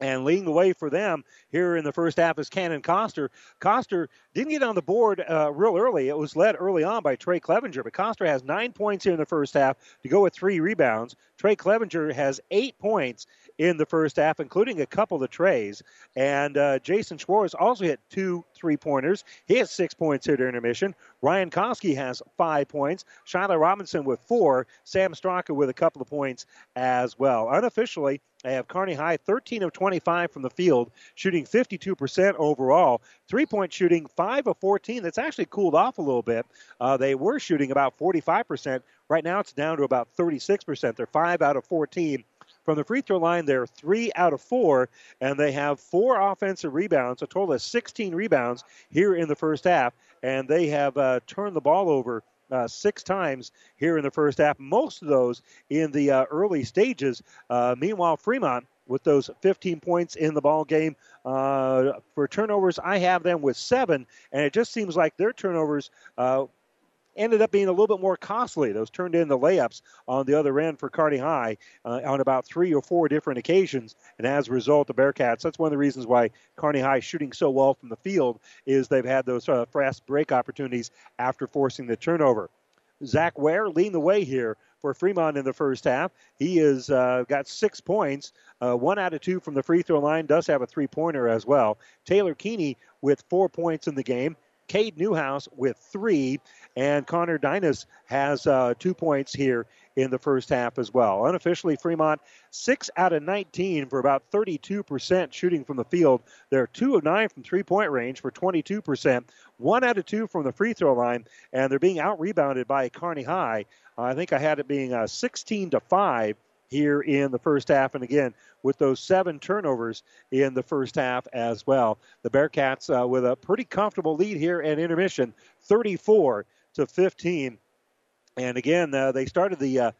And leading the way for them here in the first half is Cannon Coster. Coster didn't get on the board uh, real early. It was led early on by Trey Clevenger, but Coster has nine points here in the first half to go with three rebounds. Trey Clevenger has eight points in the first half, including a couple of trays. And uh, Jason Schwartz also hit two three pointers. He has six points here to intermission. Ryan Koski has five points. Shiloh Robinson with four. Sam Straka with a couple of points as well. Unofficially, I have Kearney High 13 of 25 from the field, shooting 52% overall. Three point shooting, 5 of 14. That's actually cooled off a little bit. Uh, they were shooting about 45%. Right now it's down to about 36%. They're 5 out of 14 from the free throw line, they're three out of four, and they have four offensive rebounds, a total of 16 rebounds here in the first half, and they have uh, turned the ball over uh, six times here in the first half, most of those in the uh, early stages. Uh, meanwhile, Fremont with those 15 points in the ball game uh, for turnovers, I have them with seven, and it just seems like their turnovers uh, ended up being a little bit more costly. Those turned into layups on the other end for Kearney High uh, on about three or four different occasions. And as a result, the Bearcats, that's one of the reasons why Kearney High is shooting so well from the field, is they've had those uh, fast break opportunities after forcing the turnover. Zach Ware leading the way here for Fremont in the first half. He has uh, got six points, uh, one out of two from the free throw line, does have a three pointer as well. Taylor Keeney with four points in the game. Cade Niehaus with three, and Connor Dinas has uh, two points here in the first half as well. Unofficially, Fremont, 6 out of 19 for about 32% shooting from the field. They're 2 of 9 from three point range for 22%, 1 out of 2 from the free throw line, and they're being out rebounded by Kearney High. I think I had it being uh, 16 to 5 here in the first half. And again, with those seven turnovers in the first half as well. The Bearcats uh, with a pretty comfortable lead here at intermission, 34 to 15. And again, uh, they started the uh,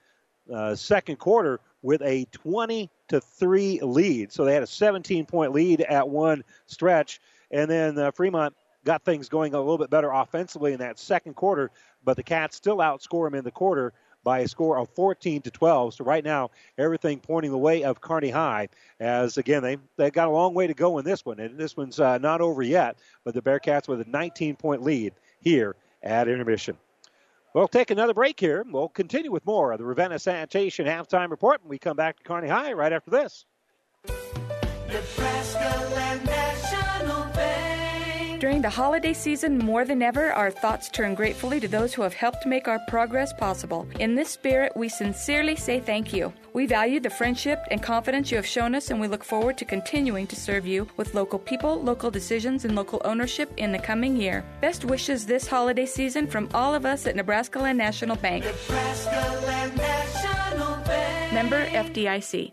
uh second quarter with a 20 to 3 lead. So they had a 17 point lead at one stretch. And then uh, Fremont got things going a little bit better offensively in that second quarter, but the Cats still outscore them in the quarter by a score of 14 to 12. So right now, everything pointing the way of Kearney High. As again, they they got a long way to go in this one, and this one's uh, not over yet. But the Bearcats with a 19 point lead here at intermission. We'll take another break here. We'll continue with more of the Ravenna Sanitation halftime report when we come back to Kearney High right after this. Nebraska Land National. During the holiday season, more than ever, our thoughts turn gratefully to those who have helped make our progress possible. In this spirit, we sincerely say thank you. We value the friendship and confidence you have shown us, and we look forward to continuing to serve you with local people, local decisions, and local ownership in the coming year. Best wishes this holiday season from all of us at Nebraska Land National Bank. Nebraska Land National Bank. Member FDIC.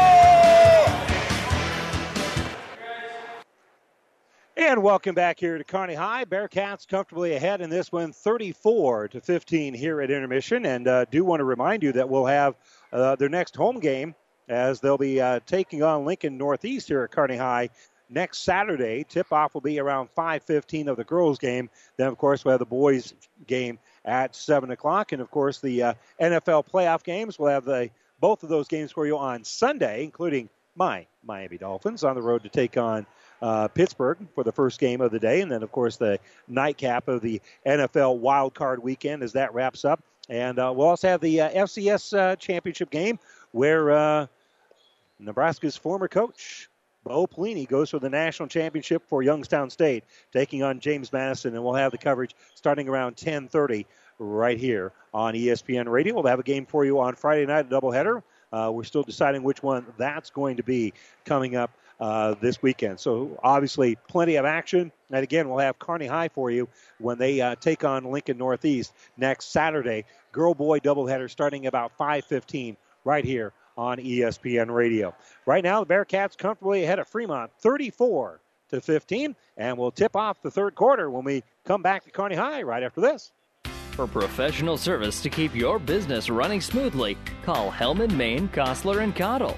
And welcome back here to Kearney High. Bearcats comfortably ahead in this one, 34 to 15 here at intermission. And uh, do want to remind you that we'll have uh, their next home game as they'll be uh, taking on Lincoln Northeast here at Kearney High next Saturday. Tip-off will be around 5:15 of the girls' game. Then, of course, we'll have the boys' game at 7 o'clock, and of course the uh, NFL playoff games. We'll have the both of those games for you on Sunday, including my Miami Dolphins on the road to take on uh, Pittsburgh for the first game of the day, and then of course the nightcap of the NFL Wild Card Weekend as that wraps up. And uh, we'll also have the uh, FCS uh, championship game where uh, Nebraska's former coach Bo Pelini goes for the national championship for Youngstown State, taking on James Madison, and we'll have the coverage starting around 10:30 right here on ESPN Radio. We'll have a game for you on Friday night, a doubleheader. Uh, we're still deciding which one that's going to be coming up uh, this weekend. So obviously, plenty of action. And again, we'll have Kearney High for you when they uh, take on Lincoln Northeast next Saturday. Girl boy doubleheader starting about 5:15 right here on ESPN Radio. Right now, the Bearcats comfortably ahead of Fremont, 34 to 15, and we'll tip off the third quarter when we come back to Kearney High right after this. For professional service to keep your business running smoothly, call Hellman, Maine, Kostler, and Cottle.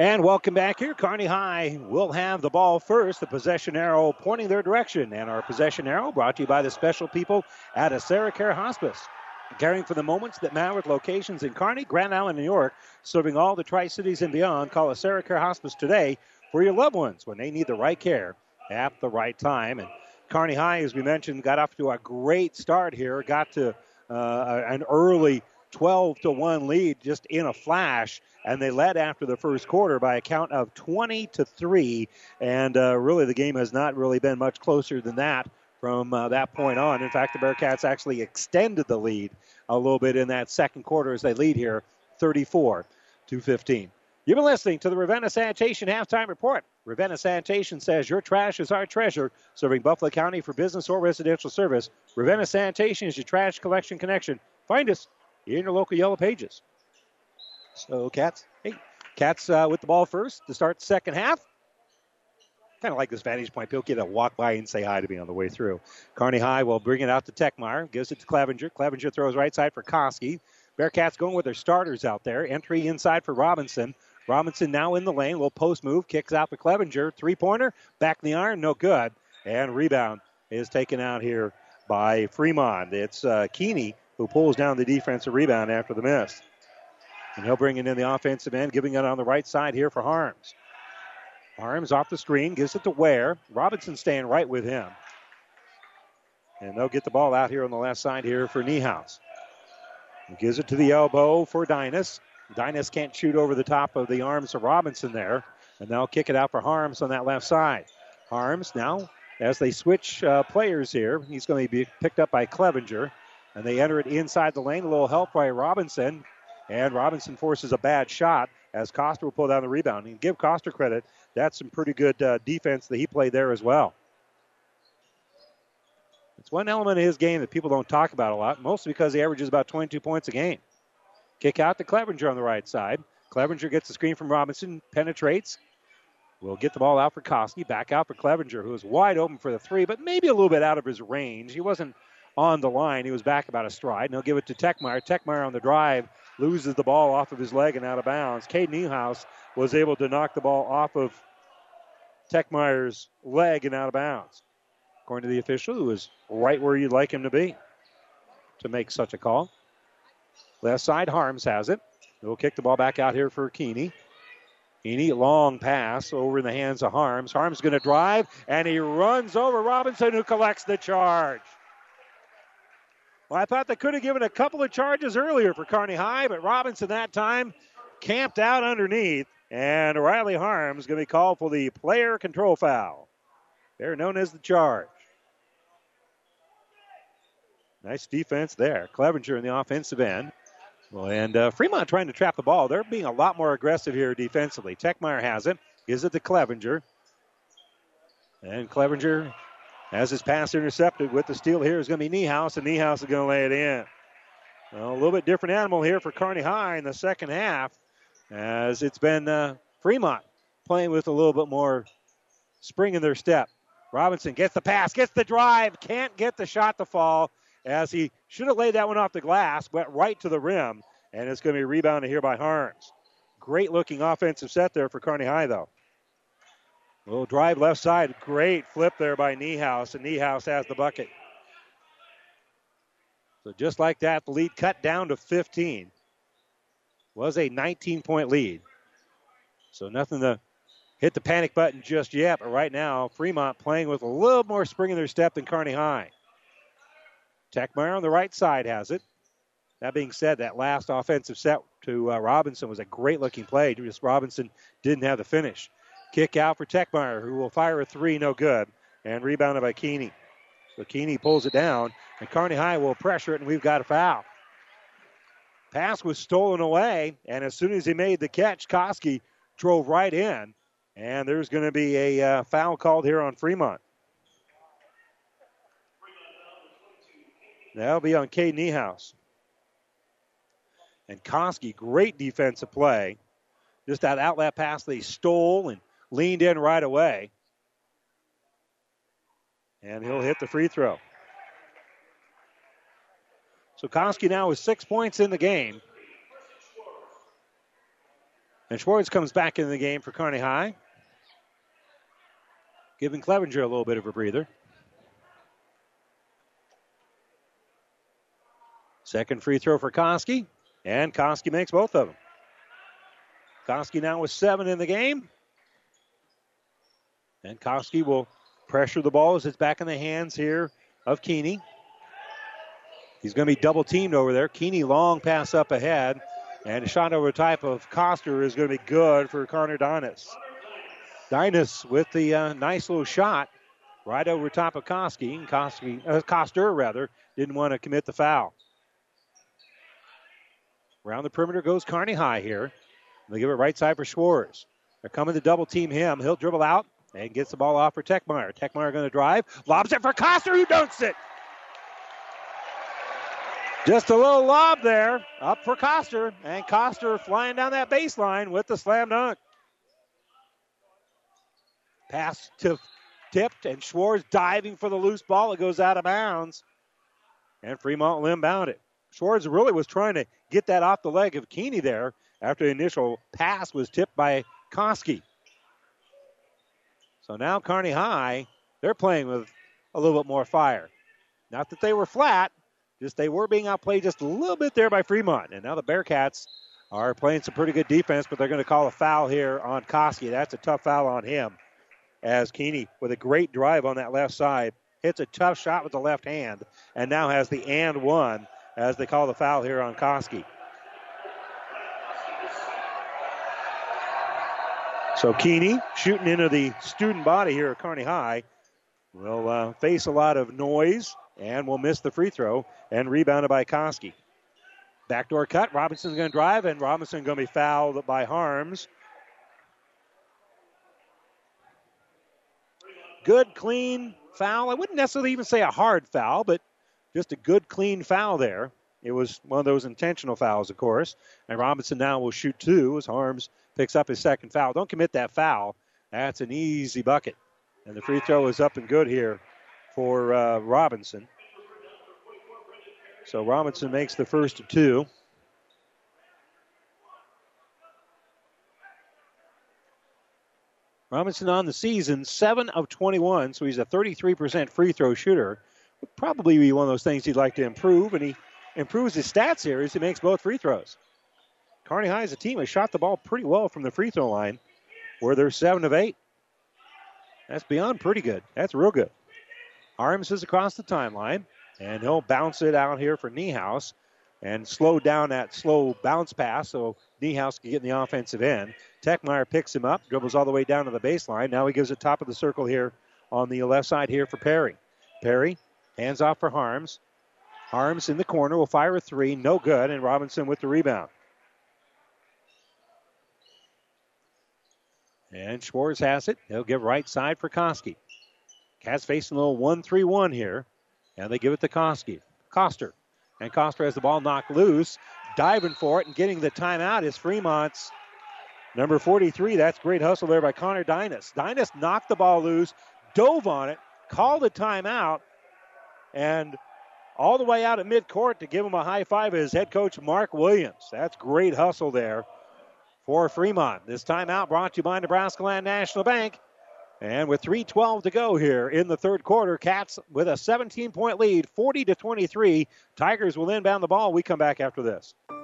And welcome back here. Kearney High will have the ball first, the possession arrow pointing their direction. And our possession arrow brought to you by the special people at AseraCare Hospice. Caring for the moments that matter with locations in Kearney, Grand Island, New York, serving all the Tri Cities and beyond. Call AseraCare Hospice today for your loved ones when they need the right care at the right time. And Kearney High, as we mentioned, got off to a great start here. Got to uh, an early 12 to 1 lead just in a flash and they led after the first quarter by a count of 20 to 3 and uh, really the game has not really been much closer than that from uh, that point on in fact the bearcats actually extended the lead a little bit in that second quarter as they lead here 34 to 15 You've been listening to the Ravenna Sanitation Halftime Report. Ravenna Sanitation says your trash is our treasure, serving Buffalo County for business or residential service. Ravenna Sanitation is your trash collection connection. Find us in your local Yellow Pages. So, Cats, hey, Cats uh, with the ball first to start second half. Kind of like this vantage point. People get to walk by and say hi to me on the way through. Kearney High will bring it out to Techmeyer. Gives it to Clevenger. Clevenger throws right side for Koski. Bearcats going with their starters out there. Entry inside for Robinson. Robinson now in the lane. Little post move. Kicks out for Clevenger. Three pointer. Back in the iron. No good. And rebound is taken out here by Fremont. It's uh, Keeney who pulls down the defensive rebound after the miss. And he'll bring it in the offensive end, giving it on the right side here for Harms. Harms off the screen, gives it to Ware. Robinson staying right with him. And they'll get the ball out here on the left side here for Niehaus. He gives it to the elbow for Dynas. Dynas can't shoot over the top of the arms of Robinson there. And they'll kick it out for Harms on that left side. Harms now, as they switch uh, players here, he's going to be picked up by Clevenger. And they enter it inside the lane. A little help by Robinson. And Robinson forces a bad shot as Coster will pull down the rebound. And give Coster credit. That's some pretty good uh, defense that he played there as well. It's one element of his game that people don't talk about a lot, mostly because he averages about 22 points a game. Kick out to Clevenger on the right side. Clevenger gets the screen from Robinson, penetrates. Will get the ball out for Koski. Back out for Clevenger, who is wide open for the three, but maybe a little bit out of his range. He wasn't on the line. He was back about a stride. And he'll give it to Techmeyer. Techmeyer on the drive loses the ball off of his leg and out of bounds. Cade Niehaus was able to knock the ball off of Techmeyer's leg and out of bounds. According to the official, who is right where you'd like him to be to make such a call. Left side, Harms has it. He'll kick the ball back out here for Keeney. Keeney, long pass over in the hands of Harms. Harms going to drive, and he runs over Robinson, who collects the charge. Well, I thought they could have given a couple of charges earlier for Kearney High, but Robinson that time camped out underneath, and Riley Harms going to be called for the player control foul. They're known as the charge. Nice defense there. Clevenger in the offensive end. Well, and uh, Fremont trying to trap the ball. They're being a lot more aggressive here defensively. Techmeyer has it. Gives it to Clevenger. And Clevenger has his pass intercepted. With the steal here is going to be Niehaus, and Niehaus is going to lay it in. Well, a little bit different animal here for Kearney High in the second half, as it's been uh, Fremont playing with a little bit more spring in their step. Robinson gets the pass, gets the drive, can't get the shot to fall as he should have laid that one off the glass, went right to the rim, and it's going to be rebounded here by Harms. Great looking offensive set there for Kearney High, though. Little drive left side. Great flip there by Niehaus, and Niehaus has the bucket. So just like that, the lead cut down to 15. Was a 19 point lead. So nothing to hit the panic button just yet, but right now, Fremont playing with a little more spring in their step than Kearney High. Techmeyer on the right side has it. That being said, that last offensive set to uh, Robinson was a great looking play. Just Robinson didn't have the finish. Kick out for Techmeyer, who will fire a three, no good, and rebounded by Keeney. So Keeney pulls it down, and Kearney High will pressure it, and we've got a foul. Pass was stolen away, and as soon as he made the catch, Koski drove right in, and there's going to be a uh, foul called here on Fremont. That'll be on Cade Niehaus. And Koski, great defensive play. Just that outlet pass they stole and leaned in right away. And he'll hit the free throw. So Koski now with six points in the game. And Schwartz comes back into the game for Kearney High. Giving Clevenger a little bit of a breather. Second free throw for Koski. And Koski makes both of them. Koski now with seven in the game. And Koski will pressure the ball as it's back in the hands here of Keeney. He's going to be double teamed over there. Keeney long pass up ahead. And a shot over type of Coster is going to be good for Connor Dinas. Dinas with the uh, nice little shot right over top of Koski. Koski uh, Coster, rather, didn't want to commit the foul. Around the perimeter goes Kearney High here. They give it right side for Schwartz. They're coming to double team him. He'll dribble out and gets the ball off for Techmeyer. Techmeyer going to drive. Lobs it for Coster, who dunks it. Just a little lob there up for Coster. And Coster flying down that baseline with the slam dunk. Pass to tipped, and Schwartz diving for the loose ball. It goes out of bounds. And Fremont will inbound it. Schwartz really was trying to get that off the leg of Keeney there after the initial pass was tipped by Koski. So now Kearney High, they're playing with a little bit more fire. Not that they were flat, just they were being outplayed just a little bit there by Fremont. And now the Bearcats are playing some pretty good defense, but they're going to call a foul here on Koski. That's a tough foul on him. As Keeney, with a great drive on that left side, hits a tough shot with the left hand, and now has the and one as they call the foul here on Koski. So Keeney shooting into the student body here at Kearney High will uh, face a lot of noise and will miss the free throw and rebounded by Koski. Backdoor cut. Robinson's going to drive, and Robinson going to be fouled by Harms. Good, clean foul. I wouldn't necessarily even say a hard foul, but just a good, clean foul there. It was one of those intentional fouls, of course. And Robinson now will shoot two as Harms picks up his second foul. Don't commit that foul. That's an easy bucket. And the free throw is up and good here for uh, Robinson. So Robinson makes the first two. Robinson on the season, 7 of 21, so he's a 33% free throw shooter. Would probably be one of those things he'd like to improve, and he improves his stats here as he makes both free throws. Kearney High as a team has shot the ball pretty well from the free throw line, where they're 7 of 8. That's beyond pretty good. That's real good. Harms is across the timeline. And he'll bounce it out here for Niehaus and slow down that slow bounce pass so Niehaus can get in the offensive end. Techmeyer picks him up, dribbles all the way down to the baseline. Now he gives it top of the circle here on the left side here for Perry. Perry hands off for Harms. Harms in the corner will fire a three, no good, and Robinson with the rebound. And Schwartz has it. He'll give right side for Koski. Cats facing a little 1 3 1 here. And they give it to Koski. Coster. And Coster has the ball knocked loose. Diving for it and getting the timeout is Fremont's number 43. That's great hustle there by Connor Dynas. Dynas knocked the ball loose, dove on it, called a timeout, and all the way out at midcourt to give him a high five is head coach Mark Williams. That's great hustle there for Fremont. This timeout brought to you by Nebraska Land National Bank. And with 3:12 to go here in the third quarter, Cats with a 17-point lead, 40 to 23. Tigers will inbound the ball. We come back after this.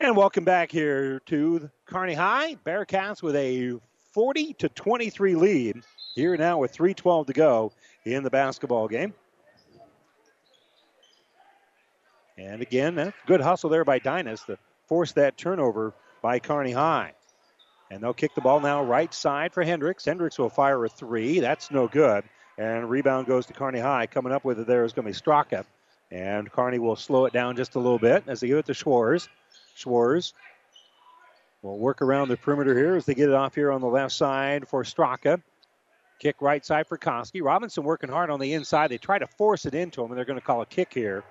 And welcome back here to Kearney High. Bearcats with a 40 to 23 lead here now with 3:12 to go in the basketball game. And again, good hustle there by Dynas to force that turnover by Kearney High. And they'll kick the ball now right side for Hendricks. Hendricks will fire a three. That's no good. And rebound goes to Kearney High. Coming up with it there is going to be Straka. And Kearney will slow it down just a little bit as they give it to Schwartz. Schwartz will work around the perimeter here as they get it off here on the left side for Straka. Kick right side for Koski. Robinson working hard on the inside. They try to force it into him, and they're going to call a kick here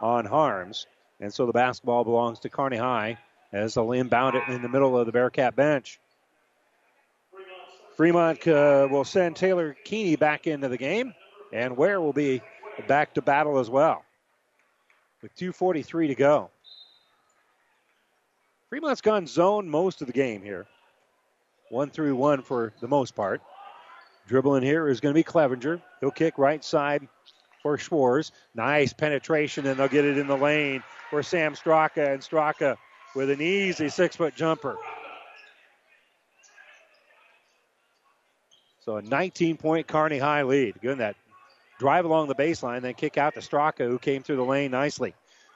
on Harms. And so the basketball belongs to Kearney High as they'll inbound it in the middle of the Bearcat bench. Fremont uh, will send Taylor Keeney back into the game, and Ware will be back to battle as well. With 2.43 to go. Fremont's gone zone most of the game here. One through one for the most part. Dribbling here is going to be Clevenger. He'll kick right side for Schwartz. Nice penetration, and they'll get it in the lane for Sam Straka. And Straka with an easy six foot jumper. So a 19 point Kearney High lead. Good that drive along the baseline, then kick out to Straka, who came through the lane nicely.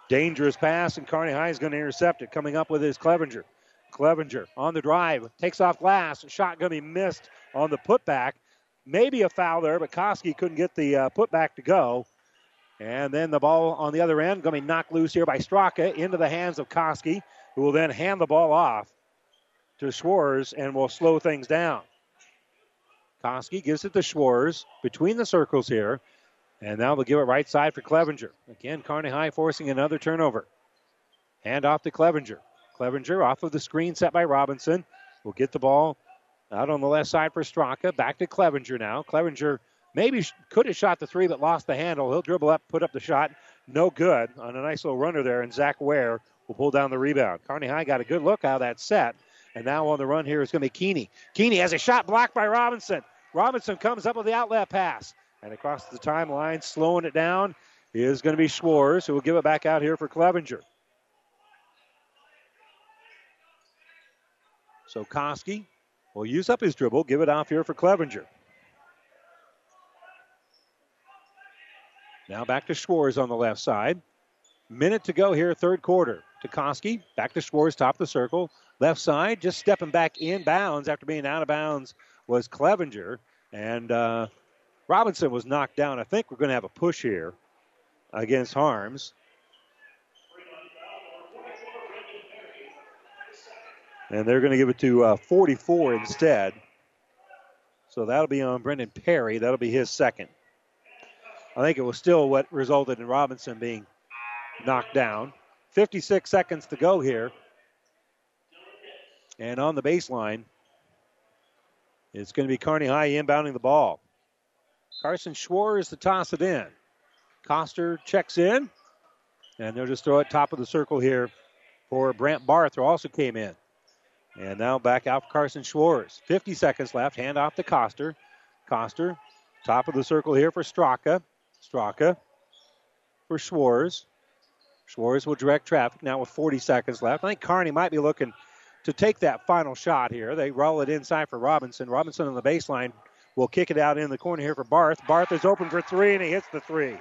Dangerous pass, and Kearney High is going to intercept it. Coming up with his Clevenger. Clevenger on the drive, takes off glass. Shot going to be missed on the putback. Maybe a foul there, but Koski couldn't get the uh, putback to go. And then the ball on the other end going to be knocked loose here by Straka into the hands of Koski, who will then hand the ball off to Schwartz and will slow things down. Koski gives it to Schwartz between the circles here. And now they'll give it right side for Clevenger. Again, Kearney High forcing another turnover. Hand off to Clevenger. Clevenger off of the screen set by Robinson. Will get the ball out on the left side for Straka. Back to Clevenger now. Clevenger maybe could have shot the three, but lost the handle. He'll dribble up, put up the shot. No good on a nice little runner there, and Zach Ware will pull down the rebound. Kearney High got a good look out of that set. And now on the run here is going to be Keeney. Keeney has a shot blocked by Robinson. Robinson comes up with the outlet pass. And across the timeline, slowing it down, is going to be Schwartz, who will give it back out here for Clevenger. So Koski will use up his dribble, give it off here for Clevenger. Now back to Schwartz on the left side. Minute to go here, third quarter. To Koski, back to Schwartz, top of the circle. Left side, just stepping back in bounds after being out of bounds was Clevenger. And uh, Robinson was knocked down. I think we're going to have a push here against Harms. And they're going to give it to uh, 44 instead. So that'll be on Brendan Perry. That'll be his second. I think it was still what resulted in Robinson being knocked down. 56 seconds to go here. And on the baseline, it's going to be Kearney High inbounding the ball. Carson Schwartz to toss it in. Coster checks in, and they'll just throw it top of the circle here for Brant Barth, who also came in. And now back out for Carson Schwartz. 50 seconds left. Hand off to Coster. Coster, top of the circle here for Straka. Straka for Schwartz. Schwartz will direct traffic now with 40 seconds left. I think Kearney might be looking to take that final shot here. They roll it inside for Robinson. Robinson on the baseline will kick it out in the corner here for Barth. Barth is open for three, and he hits the three.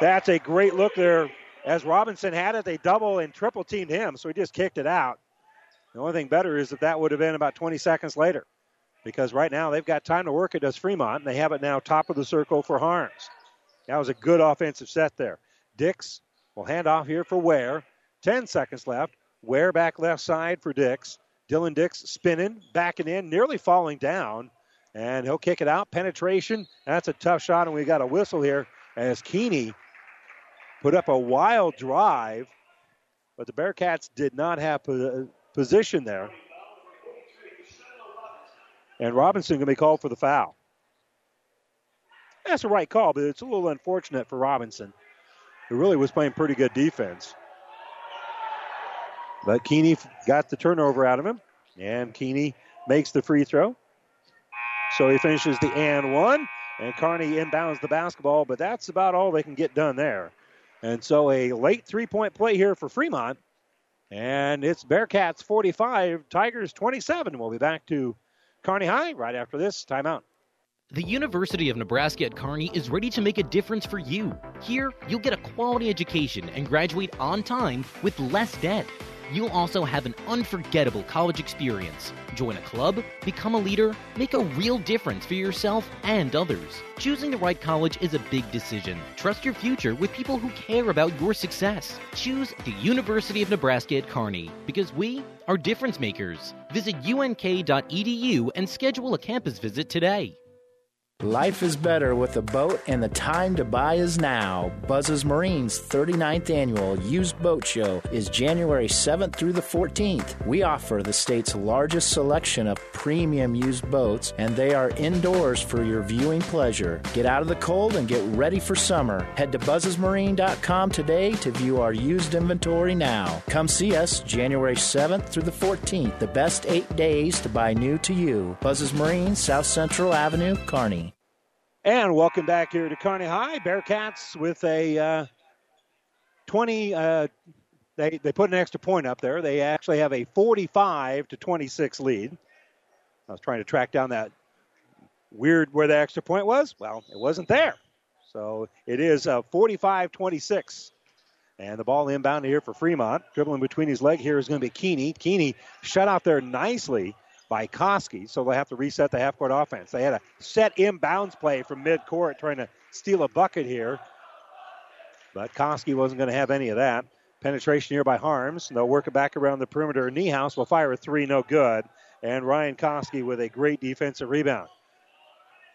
That's a great look there. As Robinson had it, they double and triple teamed him, so he just kicked it out. The only thing better is that that would have been about 20 seconds later because right now they've got time to work it as Fremont, and they have it now top of the circle for Harms. That was a good offensive set there. Dix will hand off here for Ware. 10 seconds left. Ware back left side for Dix. Dylan Dix spinning, backing in, nearly falling down, and he'll kick it out. Penetration. That's a tough shot, and we got a whistle here as Keeney put up a wild drive, but the Bearcats did not have position there. And Robinson going to be called for the foul. That's the right call, but it's a little unfortunate for Robinson, who really was playing pretty good defense. But Keeney got the turnover out of him, and Keeney makes the free throw. So he finishes the and one, and Kearney inbounds the basketball, but that's about all they can get done there. And so a late three point play here for Fremont. And it's Bearcats 45, Tigers 27. We'll be back to Kearney High right after this timeout. The University of Nebraska at Kearney is ready to make a difference for you. Here, you'll get a quality education and graduate on time with less debt. You'll also have an unforgettable college experience. Join a club, become a leader, make a real difference for yourself and others. Choosing the right college is a big decision. Trust your future with people who care about your success. Choose the University of Nebraska at Kearney because we are difference makers. Visit unk.edu and schedule a campus visit today. Life is better with a boat, and the time to buy is now. Buzz's Marine's 39th annual used boat show is January 7th through the 14th. We offer the state's largest selection of premium used boats, and they are indoors for your viewing pleasure. Get out of the cold and get ready for summer. Head to buzzesmarine.com today to view our used inventory now. Come see us January 7th through the 14th, the best eight days to buy new to you. Buzz's Marine, South Central Avenue, Kearney. And welcome back here to Kearney High. Bearcats with a uh, 20. Uh, they, they put an extra point up there. They actually have a 45 to 26 lead. I was trying to track down that weird where the extra point was. Well, it wasn't there. So it is a 45 26. And the ball inbound here for Fremont. Dribbling between his leg here is going to be Keeney. Keeney shut out there nicely by Koski, so they'll have to reset the half court offense. They had a set inbounds play from mid court trying to steal a bucket here, but Koski wasn't going to have any of that. Penetration here by Harms. They'll work it back around the perimeter. Niehaus will fire a three, no good. And Ryan Koski with a great defensive rebound.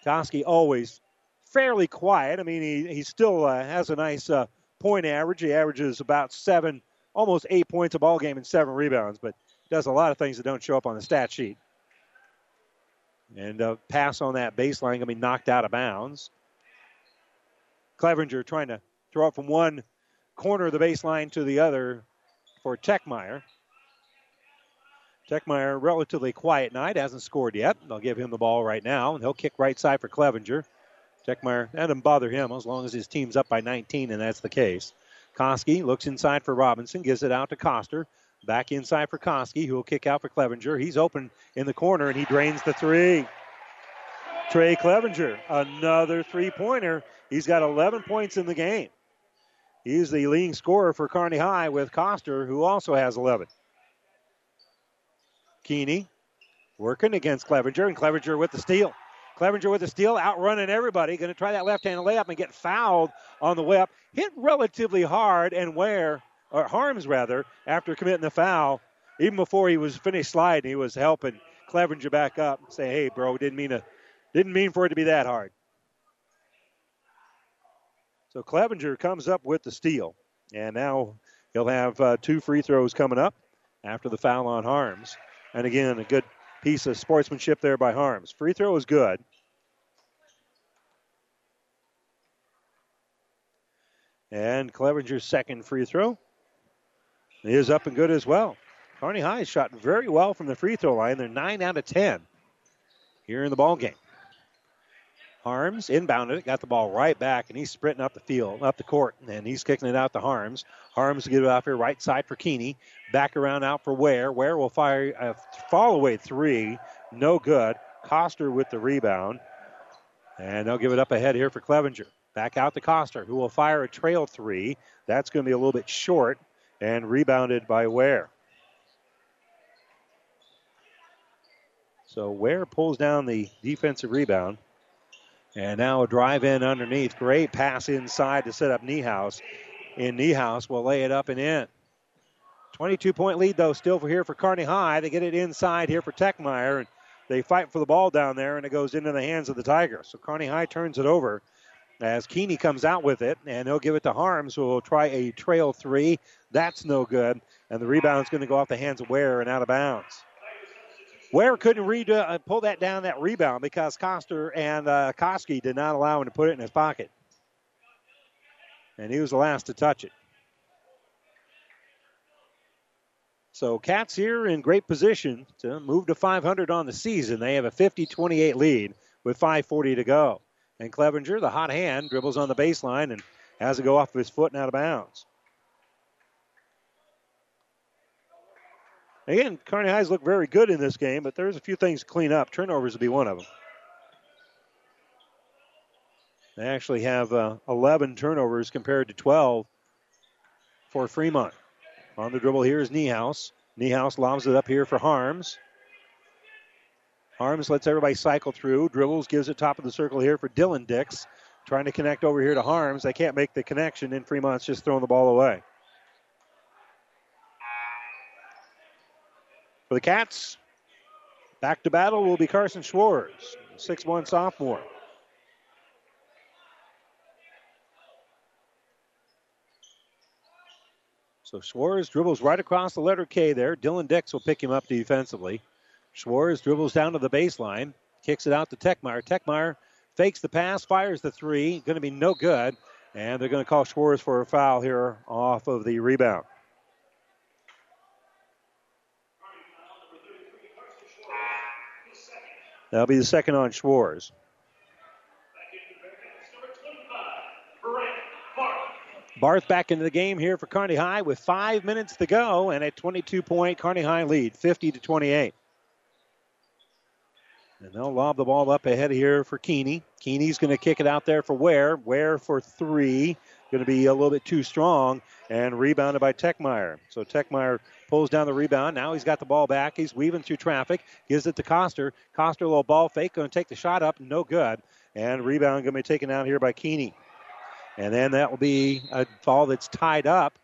Koski always fairly quiet. I mean, he, he still uh, has a nice uh, point average. He averages about seven, almost eight points a ball game and seven rebounds, but does a lot of things that don't show up on the stat sheet. And a uh, pass on that baseline going to be knocked out of bounds. Clevenger trying to throw it from one corner of the baseline to the other for Techmeyer. Techmeyer, relatively quiet night, hasn't scored yet. They'll give him the ball right now, and he'll kick right side for Clevenger. Techmeyer, that doesn't bother him as long as his team's up by 19, and that's the case. Koski looks inside for Robinson, gives it out to Coster. Back inside for Koski, who will kick out for Clevenger. He's open in the corner and he drains the three. Trey Clevenger, another three pointer. He's got 11 points in the game. He's the leading scorer for Kearney High with Coster, who also has 11. Keeney working against Clevenger, and Clevenger with the steal. Clevenger with the steal, outrunning everybody. Going to try that left hand layup and get fouled on the way up. Hit relatively hard, and where or Harms rather, after committing the foul, even before he was finished sliding, he was helping Clevenger back up, and say, "Hey, bro, didn't mean to, didn't mean for it to be that hard." So Clevenger comes up with the steal, and now he'll have uh, two free throws coming up after the foul on Harms. And again, a good piece of sportsmanship there by Harms. Free throw is good. And Clevenger's second free throw is up and good as well. Kearney High shot very well from the free throw line. They're 9 out of 10 here in the ball game. Harms inbounded it, got the ball right back, and he's sprinting up the field, up the court, and he's kicking it out to Harms. Harms get it off here, right side for Keeney. Back around out for Ware. Ware will fire a fall away three, no good. Coster with the rebound, and they'll give it up ahead here for Clevenger. Back out to Coster, who will fire a trail three. That's going to be a little bit short, and rebounded by Ware. So Ware pulls down the defensive rebound. And now a drive in underneath. Great pass inside to set up Niehaus. And Niehaus will lay it up and in. 22 point lead, though, still for here for Kearney High. They get it inside here for Techmeyer. And they fight for the ball down there, and it goes into the hands of the Tigers. So Kearney High turns it over as Keeney comes out with it, and he'll give it to Harms, who will try a trail three. That's no good. And the rebound is going to go off the hands of Ware and out of bounds. Ware couldn't uh, pull that down, that rebound, because Coster and uh, Koski did not allow him to put it in his pocket. And he was the last to touch it. So Cats here in great position to move to 500 on the season. They have a 50-28 lead with 5:40 to go. And Clevenger, the hot hand, dribbles on the baseline and has to go off of his foot and out of bounds. Again, Kearney Highs look very good in this game, but there's a few things to clean up. Turnovers would be one of them. They actually have uh, 11 turnovers compared to 12 for Fremont. On the dribble here is Niehaus. Niehaus lobs it up here for Harms. Harms lets everybody cycle through. Dribbles, gives it top of the circle here for Dylan Dix. Trying to connect over here to Harms. They can't make the connection, and Fremont's just throwing the ball away. For the Cats, back to battle will be Carson Schwartz, 6'1 sophomore. So Schwartz dribbles right across the letter K there. Dylan Dix will pick him up defensively. Schwartz dribbles down to the baseline, kicks it out to Techmeyer. Techmeyer fakes the pass, fires the three. Going to be no good. And they're going to call Schwartz for a foul here off of the rebound. That'll be the second on Schwartz. Barth back into the game here for Kearney High with five minutes to go and a 22 point Kearney High lead, 50 to 28. And they'll lob the ball up ahead here for Keeney. Keeney's going to kick it out there for Ware. Ware for three. Going to be a little bit too strong and rebounded by Techmeyer. So Techmeyer pulls down the rebound. Now he's got the ball back. He's weaving through traffic. Gives it to Coster. Coster, a little ball fake. Going to take the shot up. No good. And rebound going to be taken out here by Keeney. And then that will be a ball that's tied up.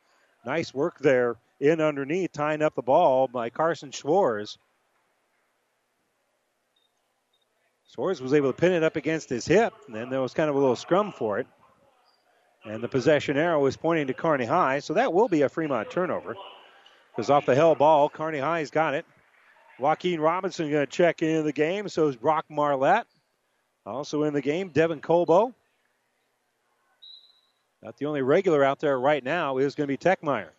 Nice work there in underneath, tying up the ball by Carson Schwartz. Schwartz was able to pin it up against his hip, and then there was kind of a little scrum for it. And the possession arrow is pointing to Kearney High, so that will be a Fremont turnover. Because off the hell ball, Kearney High's got it. Joaquin Robinson going to check into the game, so is Brock Marlette. Also in the game, Devin Colbo. Not the only regular out there right now is going to be Techmeyer.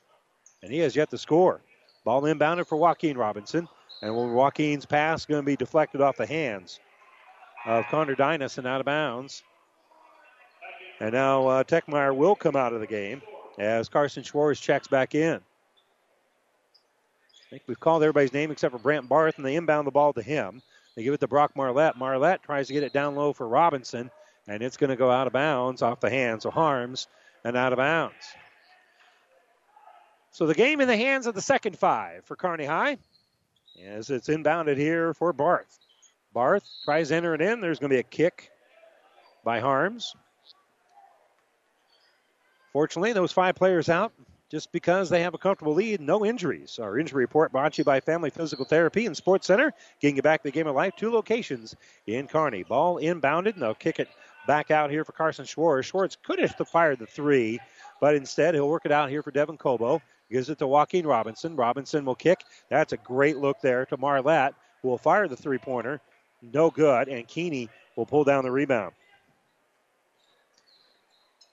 And he has yet to score. Ball inbounded for Joaquin Robinson. And Joaquin's pass going to be deflected off the hands of Connor Dynas and out of bounds. And now uh, Techmeyer will come out of the game as Carson Schwartz checks back in. I think we've called everybody's name except for Brant Barth, and they inbound the ball to him. They give it to Brock Marlette. Marlette tries to get it down low for Robinson, and it's going to go out of bounds off the hands of Harms and out of bounds. So the game in the hands of the second five for Kearney High as it's inbounded here for Barth. Barth tries to enter it in. There's going to be a kick by Harms. Fortunately, those five players out just because they have a comfortable lead. No injuries. Our injury report brought to you by Family Physical Therapy and Sports Center. Getting you back to the game of life. Two locations in Kearney. Ball inbounded, and they'll kick it back out here for Carson Schwartz. Schwartz could have fired the three, but instead he'll work it out here for Devin Colbo. Gives it to Joaquin Robinson. Robinson will kick. That's a great look there to Marlette, who will fire the three pointer. No good, and Keeney will pull down the rebound.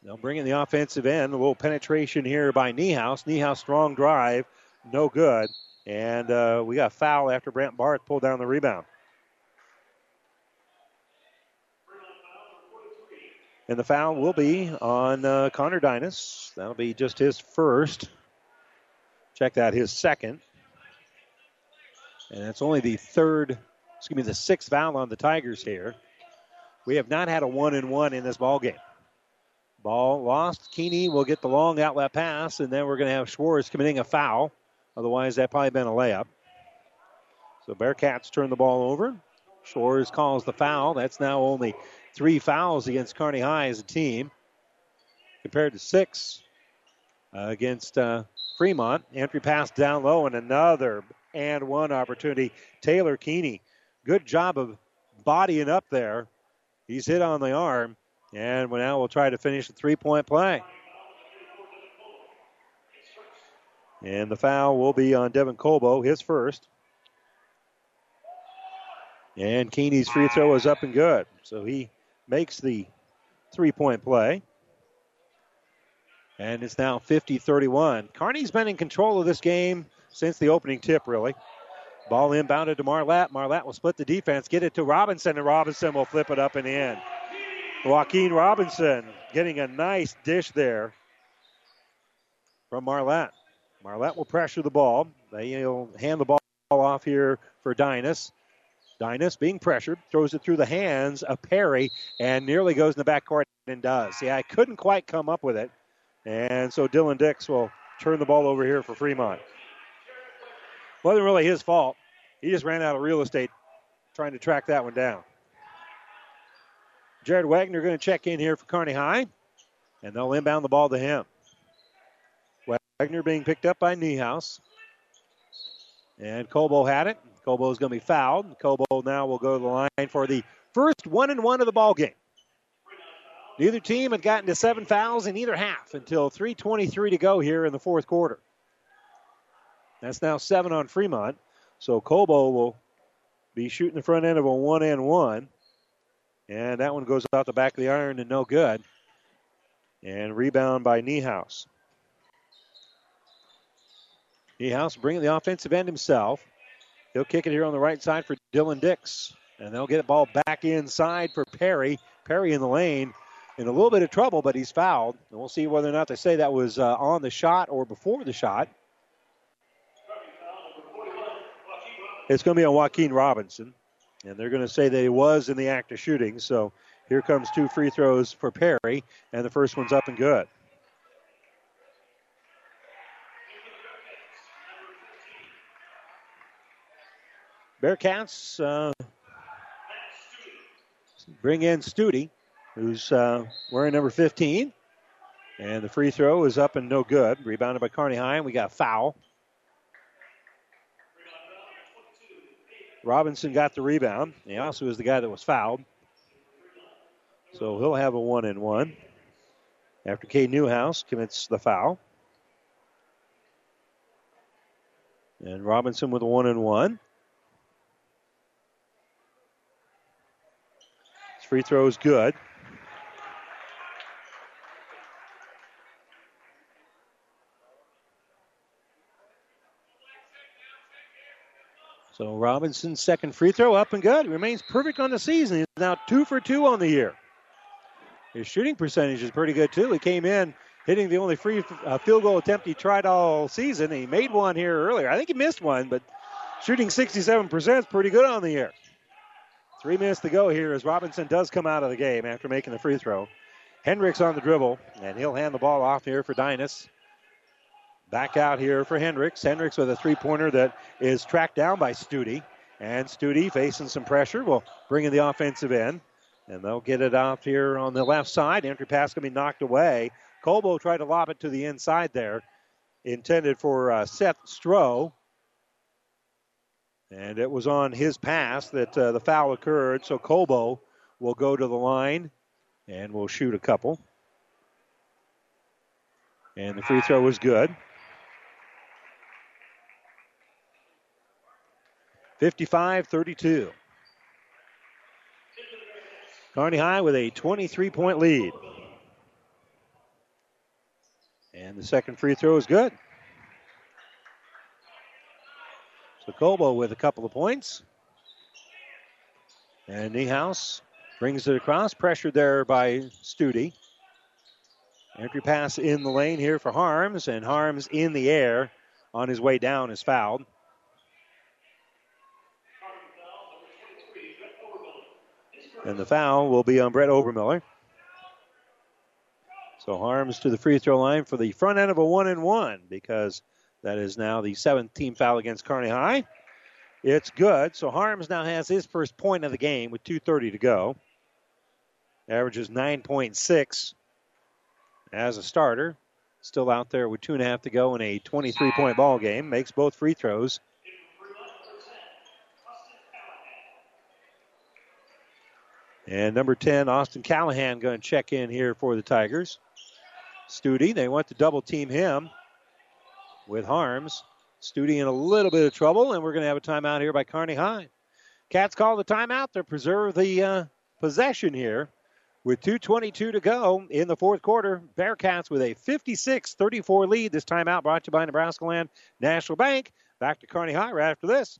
They'll bring in the offensive end. A little penetration here by Niehaus. Niehaus strong drive, no good. And uh, we got foul after Brant Barth pulled down the rebound. And the foul will be on uh, Connor Dynas. That'll be just his first. Check that, his second. And it's only the third, excuse me, the sixth foul on the Tigers here. We have not had a one and one in this ball game. Ball lost. Keeney will get the long outlet pass, and then we're going to have Schwartz committing a foul. Otherwise, that probably been a layup. So Bearcats turn the ball over. Schwartz calls the foul. That's now only three fouls against Kearney High as a team, compared to six uh, against uh, Fremont. Entry pass down low, and another and one opportunity. Taylor Keeney, good job of bodying up there. He's hit on the arm, and now we'll try to finish the three point play. And the foul will be on Devin Colbo, his first. And Keeney's free throw is up and good. So he makes the three point play. And it's now 50 31. Kearney's been in control of this game since the opening tip, really. Ball inbounded to Marlette. Marlette will split the defense, get it to Robinson, and Robinson will flip it up and in. Joaquin Robinson getting a nice dish there from Marlette. Marlette will pressure the ball. They'll hand the ball off here for Dynas. Dynas being pressured, throws it through the hands of Perry and nearly goes in the backcourt and does. Yeah, I couldn't quite come up with it. And so Dylan Dix will turn the ball over here for Fremont. Wasn't really his fault. He just ran out of real estate trying to track that one down. Jared Wagner going to check in here for Kearney High, and they'll inbound the ball to him. Wagner being picked up by Niehaus. And Cobo had it. Cobo is going to be fouled. Cobo now will go to the line for the first one and one of the ball game. Neither team had gotten to seven fouls in either half until 3:23 to go here in the fourth quarter. That's now seven on Fremont. So Cobo will be shooting the front end of a one and one. And that one goes out the back of the iron and no good. And rebound by Niehaus. Niehaus bringing the offensive end himself. He'll kick it here on the right side for Dylan Dix. And they'll get the ball back inside for Perry. Perry in the lane in a little bit of trouble, but he's fouled. And we'll see whether or not they say that was uh, on the shot or before the shot. It's going to be on Joaquin Robinson. And they're going to say that he was in the act of shooting. So here comes two free throws for Perry, and the first one's up and good. Bearcats uh, bring in Studi, who's uh, wearing number 15. And the free throw is up and no good. Rebounded by Kearney High, and we got a foul. Robinson got the rebound. He also is the guy that was fouled. So he'll have a one and one after Cade Niehaus commits the foul. And Robinson with a one and one. His free throw is good. So Robinson's second free throw up and good. He remains perfect on the season. He's now two for two on the year. His shooting percentage is pretty good too. He came in hitting the only free uh, field goal attempt he tried all season. He made one here earlier. I think he missed one, but shooting 67% is pretty good on the year. Three minutes to go here as Robinson does come out of the game after making the free throw. Hendricks on the dribble, and he'll hand the ball off here for Dynas. Back out here for Hendricks. Hendricks with a three pointer that is tracked down by Studi. And Studi facing some pressure will bring in the offensive end. And they'll get it off here on the left side. Entry pass to be knocked away. Colbo tried to lob it to the inside there, intended for uh, Seth Stroh. And it was on his pass that uh, the foul occurred. So Colbo will go to the line and will shoot a couple. And the free throw was good. 55 32. Kearney High with a 23 point lead. And the second free throw is good. So Cobo with a couple of points. And Niehaus brings it across. Pressured there by Stute. Entry pass in the lane here for Harms, and Harms in the air on his way down is fouled. And the foul will be on Brett Obermiller. So Harms to the free throw line for the front end of a one and one because that is now the seventh team foul against Kearney High. It's good. So Harms now has his first point of the game with 2.30 to go. Averages 9.6 as a starter. Still out there with two and a half to go in a 23 point ball game. Makes both free throws. And number 10, Austin Callahan, going to check in here for the Tigers. Stute, they want to double team him with Harms. Stute in a little bit of trouble, and we're going to have a timeout here by Kearney High. Cats call the timeout to preserve the uh, possession here. With 2.22 to go in the fourth quarter, Bearcats with a 56 34 lead. This timeout brought to you by Nebraska Land National Bank. Back to Kearney High right after this.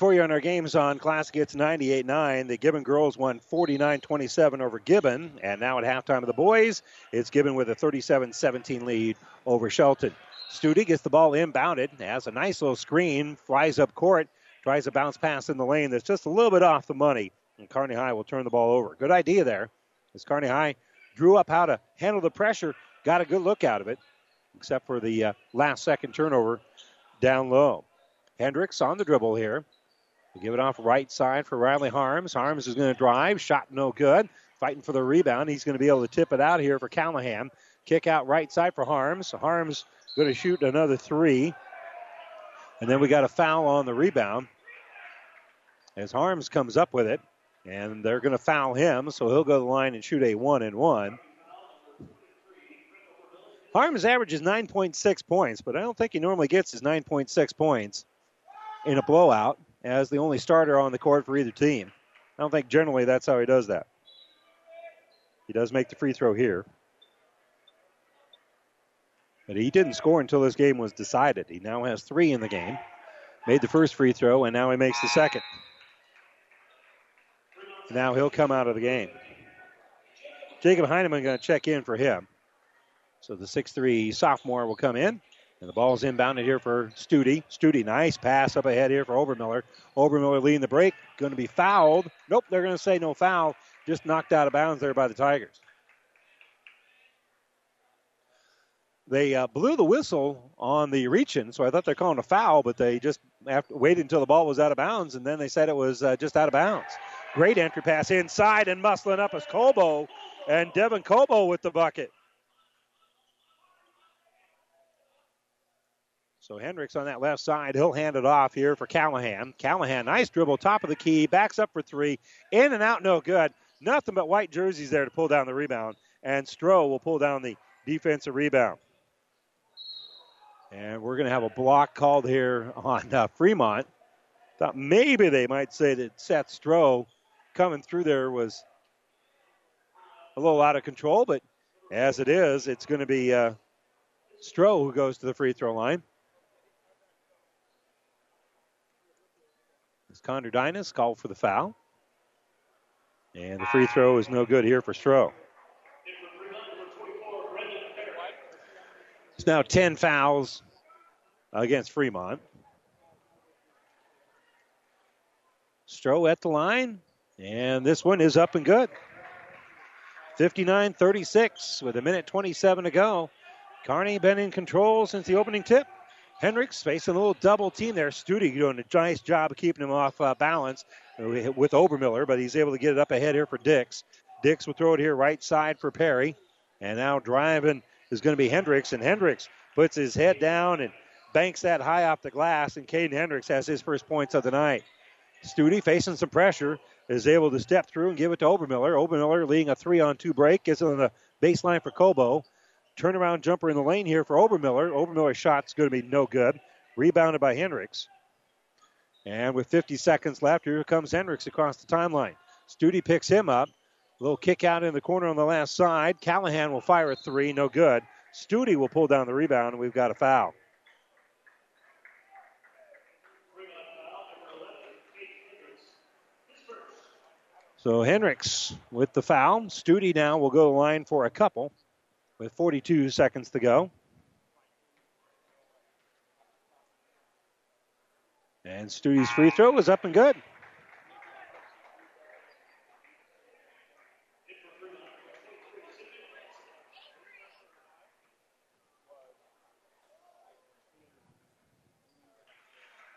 for you on our games on Classic Hits 98 9. The Gibbon girls won 49 27 over Gibbon. And now at halftime of the boys, it's Gibbon with a 37 17 lead over Shelton. Stute gets the ball inbounded, has a nice little screen, flies up court, tries a bounce pass in the lane that's just a little bit off the money. And Kearney High will turn the ball over. Good idea there. As Kearney High drew up how to handle the pressure, got a good look out of it, except for the uh, last second turnover down low. Hendricks on the dribble here. Give it off right side for Riley Harms. Harms is going to drive. Shot no good. Fighting for the rebound. He's going to be able to tip it out here for Callahan. Kick out right side for Harms. Harms going to shoot another three. And then we got a foul on the rebound as Harms comes up with it. And they're going to foul him, so he'll go to the line and shoot a one and one. Harms averages 9.6 points, but I don't think he normally gets his 9.6 points in a blowout as the only starter on the court for either team. I don't think generally that's how he does that. He does make the free throw here. But he didn't score until this game was decided. He now has three in the game. Made the first free throw, and now he makes the second. Now he'll come out of the game. Jacob Heineman going to check in for him. So the 6'3 sophomore will come in. And the ball's inbounded here for Stute. Stute, nice pass up ahead here for Obermiller. Obermiller leading the break. Going to be fouled. Nope, they're going to say no foul. Just knocked out of bounds there by the Tigers. They uh, blew the whistle on the reach-in, so I thought they're calling a foul, but they just after, waited until the ball was out of bounds, and then they said it was uh, just out of bounds. Great entry pass inside and muscling up as Cobo, and Devin Cobo with the bucket. So Hendricks on that left side, he'll hand it off here for Callahan. Callahan, nice dribble, top of the key, backs up for three, in and out, no good. Nothing but white jerseys there to pull down the rebound, and Stroh will pull down the defensive rebound. And we're going to have a block called here on uh, Fremont. Thought maybe they might say that Seth Stroh coming through there was a little out of control, but as it is, it's going to be uh, Stroh who goes to the free throw line. As Connor Dynas called for the foul. And the free throw is no good here for Stroh. It's now 10 fouls against Fremont. Stroh at the line, and this one is up and good. 59 36 with a minute 27 to go. Kearney been in control since the opening tip. Hendricks facing a little double team there. Stute doing a nice job of keeping him off uh, balance with Obermiller, but he's able to get it up ahead here for Dix. Dix will throw it here right side for Perry. And now driving is going to be Hendricks, and Hendricks puts his head down and banks that high off the glass, and Caden Hendricks has his first points of the night. Studi facing some pressure is able to step through and give it to Obermiller. Obermiller leading a three on two break, gets it on the baseline for Cobo. Turnaround jumper in the lane here for Obermiller. Obermiller's shot's going to be no good. Rebounded by Hendricks. And with 50 seconds left, here comes Hendricks across the timeline. Studi picks him up. A little kick out in the corner on the last side. Callahan will fire a three, no good. Studi will pull down the rebound, and we've got a foul. So Hendricks with the foul. Studi now will go to line for a couple with 42 seconds to go. And Studi's free throw was up and good.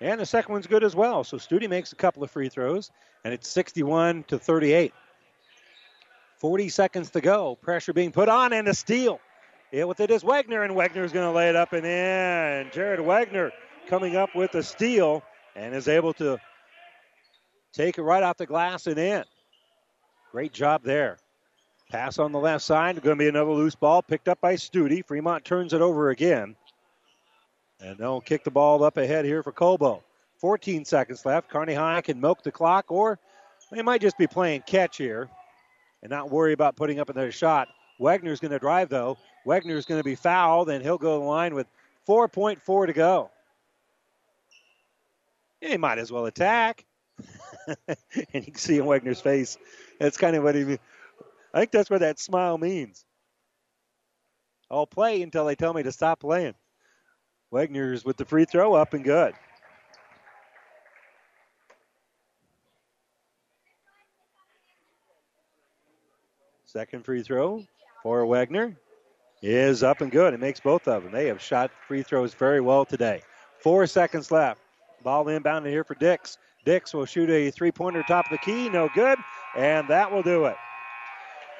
And the second one's good as well. So Studi makes a couple of free throws, and it's 61 to 38. 40 seconds to go. Pressure being put on, and a steal. Yeah, with it is Wagner, and Wagner's going to lay it up and in. Jared Wagner coming up with a steal and is able to take it right off the glass and in. Great job there. Pass on the left side. Going to be another loose ball picked up by Studi. Fremont turns it over again. And they'll kick the ball up ahead here for Cobo. 14 seconds left. Kearney High can milk the clock, or they might just be playing catch here and not worry about putting up another shot. Wagner's going to drive, though. Wagner's going to be fouled, and he'll go to the line with 4.4 to go. He might as well attack. and you can see in Wagner's face. That's kind of what he. I think that's what that smile means. I'll play until they tell me to stop playing. Wagner's with the free throw up and good. Second free throw for Wagner is up and good. It makes both of them. They have shot free throws very well today. Four seconds left. Ball inbounded here for Dix. Dix will shoot a three pointer top of the key. No good. And that will do it.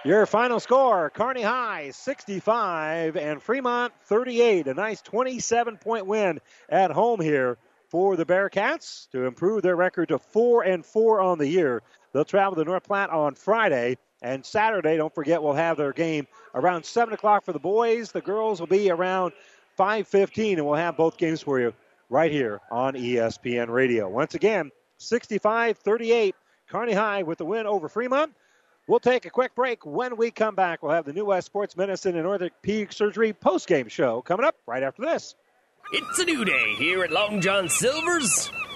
Your final score Kearney High 65 and Fremont 38. A nice 27 point win at home here for the Bearcats to improve their record to 4 and 4 on the year. They'll travel to North Platte on Friday. And Saturday, don't forget, we'll have their game around 7 o'clock for the boys. The girls will be around 5.15, and we'll have both games for you right here on ESPN Radio. Once again, 65 38. Kearney High with the win over Fremont. We'll take a quick break. When we come back, we'll have the New West Sports Medicine and Orthopedic Surgery post-game show coming up right after this. It's a new day here at Long John Silver's.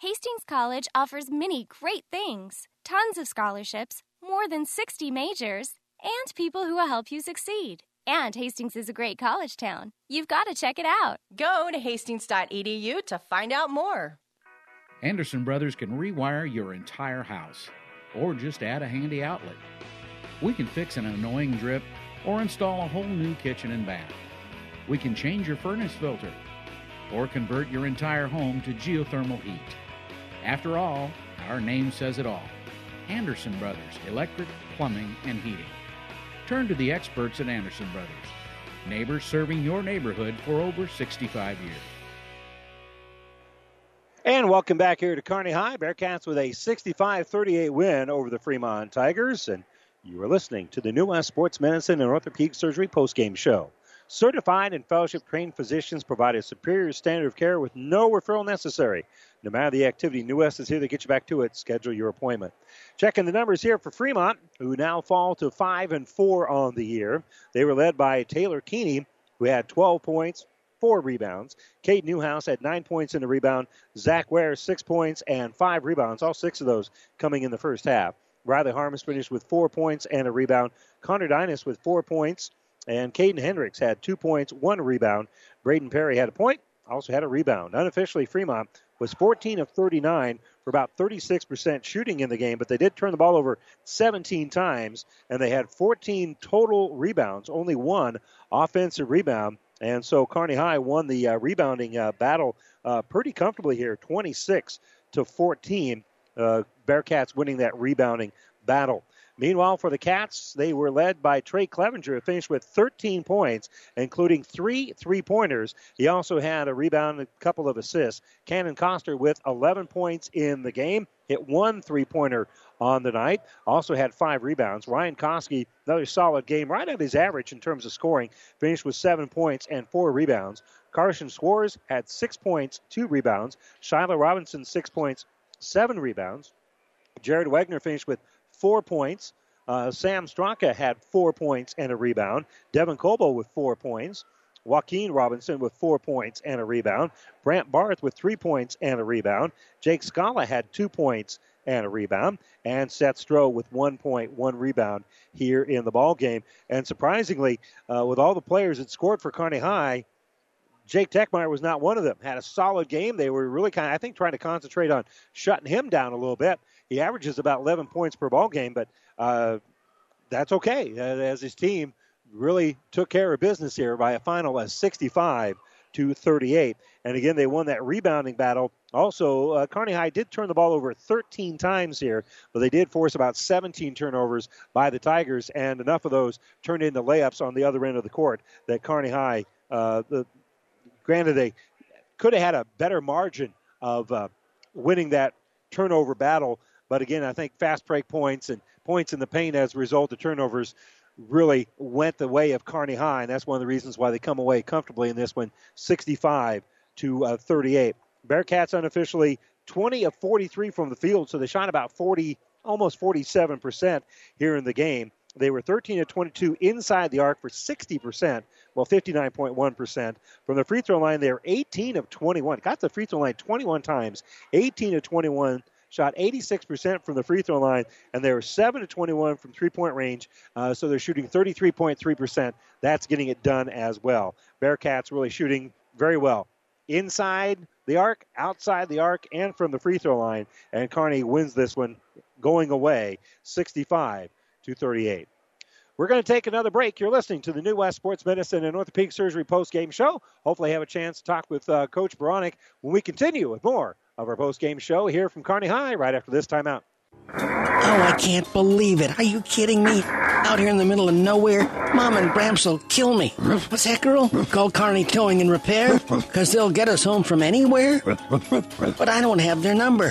Hastings College offers many great things tons of scholarships, more than 60 majors, and people who will help you succeed. And Hastings is a great college town. You've got to check it out. Go to hastings.edu to find out more. Anderson Brothers can rewire your entire house or just add a handy outlet. We can fix an annoying drip or install a whole new kitchen and bath. We can change your furnace filter or convert your entire home to geothermal heat. After all, our name says it all Anderson Brothers Electric, Plumbing, and Heating. Turn to the experts at Anderson Brothers, neighbors serving your neighborhood for over 65 years. And welcome back here to Kearney High. Bearcats with a 65 38 win over the Fremont Tigers. And you are listening to the New West Sports Medicine and Orthopedic Surgery postgame show. Certified and fellowship trained physicians provide a superior standard of care with no referral necessary. No matter the activity, New West is here to get you back to it. Schedule your appointment. Checking the numbers here for Fremont, who now fall to 5 and 4 on the year. They were led by Taylor Keeney, who had 12 points, four rebounds. Cade Niehaus had nine points in the rebound. Zach Ware, six points and five rebounds, all six of those coming in the first half. Riley Harmons finished with four points and a rebound. Connor Dinas with four points. And Caden Hendricks had two points, one rebound. Braden Perry had a point, also had a rebound. Unofficially, Fremont was 14 of 39 for about 36% shooting in the game, but they did turn the ball over 17 times, and they had 14 total rebounds, only one offensive rebound. And so Kearney High won the uh, rebounding uh, battle uh, pretty comfortably here, 26 to 14. Uh, Bearcats winning that rebounding battle. Meanwhile, for the Cats, they were led by Trey Clevenger, who finished with 13 points, including three three pointers. He also had a rebound, and a couple of assists. Cannon Coster with 11 points in the game, hit one three pointer on the night. Also had five rebounds. Ryan Koski, another solid game, right at his average in terms of scoring, finished with seven points and four rebounds. Carson Schwartz had six points, two rebounds. Shiloh Robinson, six points, seven rebounds. Jared Wagner finished with four points. Uh, Sam Straka had four points and a rebound. Devin Cobo with four points. Joaquin Robinson with four points and a rebound. Brant Barth with three points and a rebound. Jake Scala had two points and a rebound. And Seth Stroh with one point, one rebound here in the ball game. And surprisingly, uh, with all the players that scored for Kearney High, Jake Techmeyer was not one of them. Had a solid game. They were really kind of, I think, trying to concentrate on shutting him down a little bit. He averages about 11 points per ball game, but uh, that's okay uh, as his team really took care of business here by a final of 65 to 38. And again, they won that rebounding battle. Also, uh, Kearney High did turn the ball over 13 times here, but they did force about 17 turnovers by the Tigers, and enough of those turned into layups on the other end of the court that Kearney High, uh, the, granted, they could have had a better margin of uh, winning that turnover battle. But again, I think fast break points and points in the paint as a result of turnovers really went the way of Kearney High, and that's one of the reasons why they come away comfortably in this one, 65 to uh, 38. Bearcats unofficially 20 of 43 from the field, so they shot about 40, almost 47 percent here in the game. They were 13 of 22 inside the arc for 60 percent, well 59.1 percent. From the free throw line, they were 18 of 21. Got the free throw line 21 times, 18 of 21 shot 86% from the free throw line, and they were 7 to 21 from three point range. Uh, so they're shooting 33.3%. That's getting it done as well. Bearcats really shooting very well inside the arc, outside the arc, and from the free throw line. And Kearney wins this one going away 65 to 38. We're going to take another break. You're listening to the New West Sports Medicine and Orthopedic Surgery post game show. Hopefully, have a chance to talk with uh, Coach Beranek when we continue with more of our post game show here from Kearney High right after this timeout. Oh, I can't believe it. Are you kidding me? Out here in the middle of nowhere, Mom and Gramps will kill me. What's that, girl? Call Kearney Towing and Repair? Because they'll get us home from anywhere? But I don't have their number.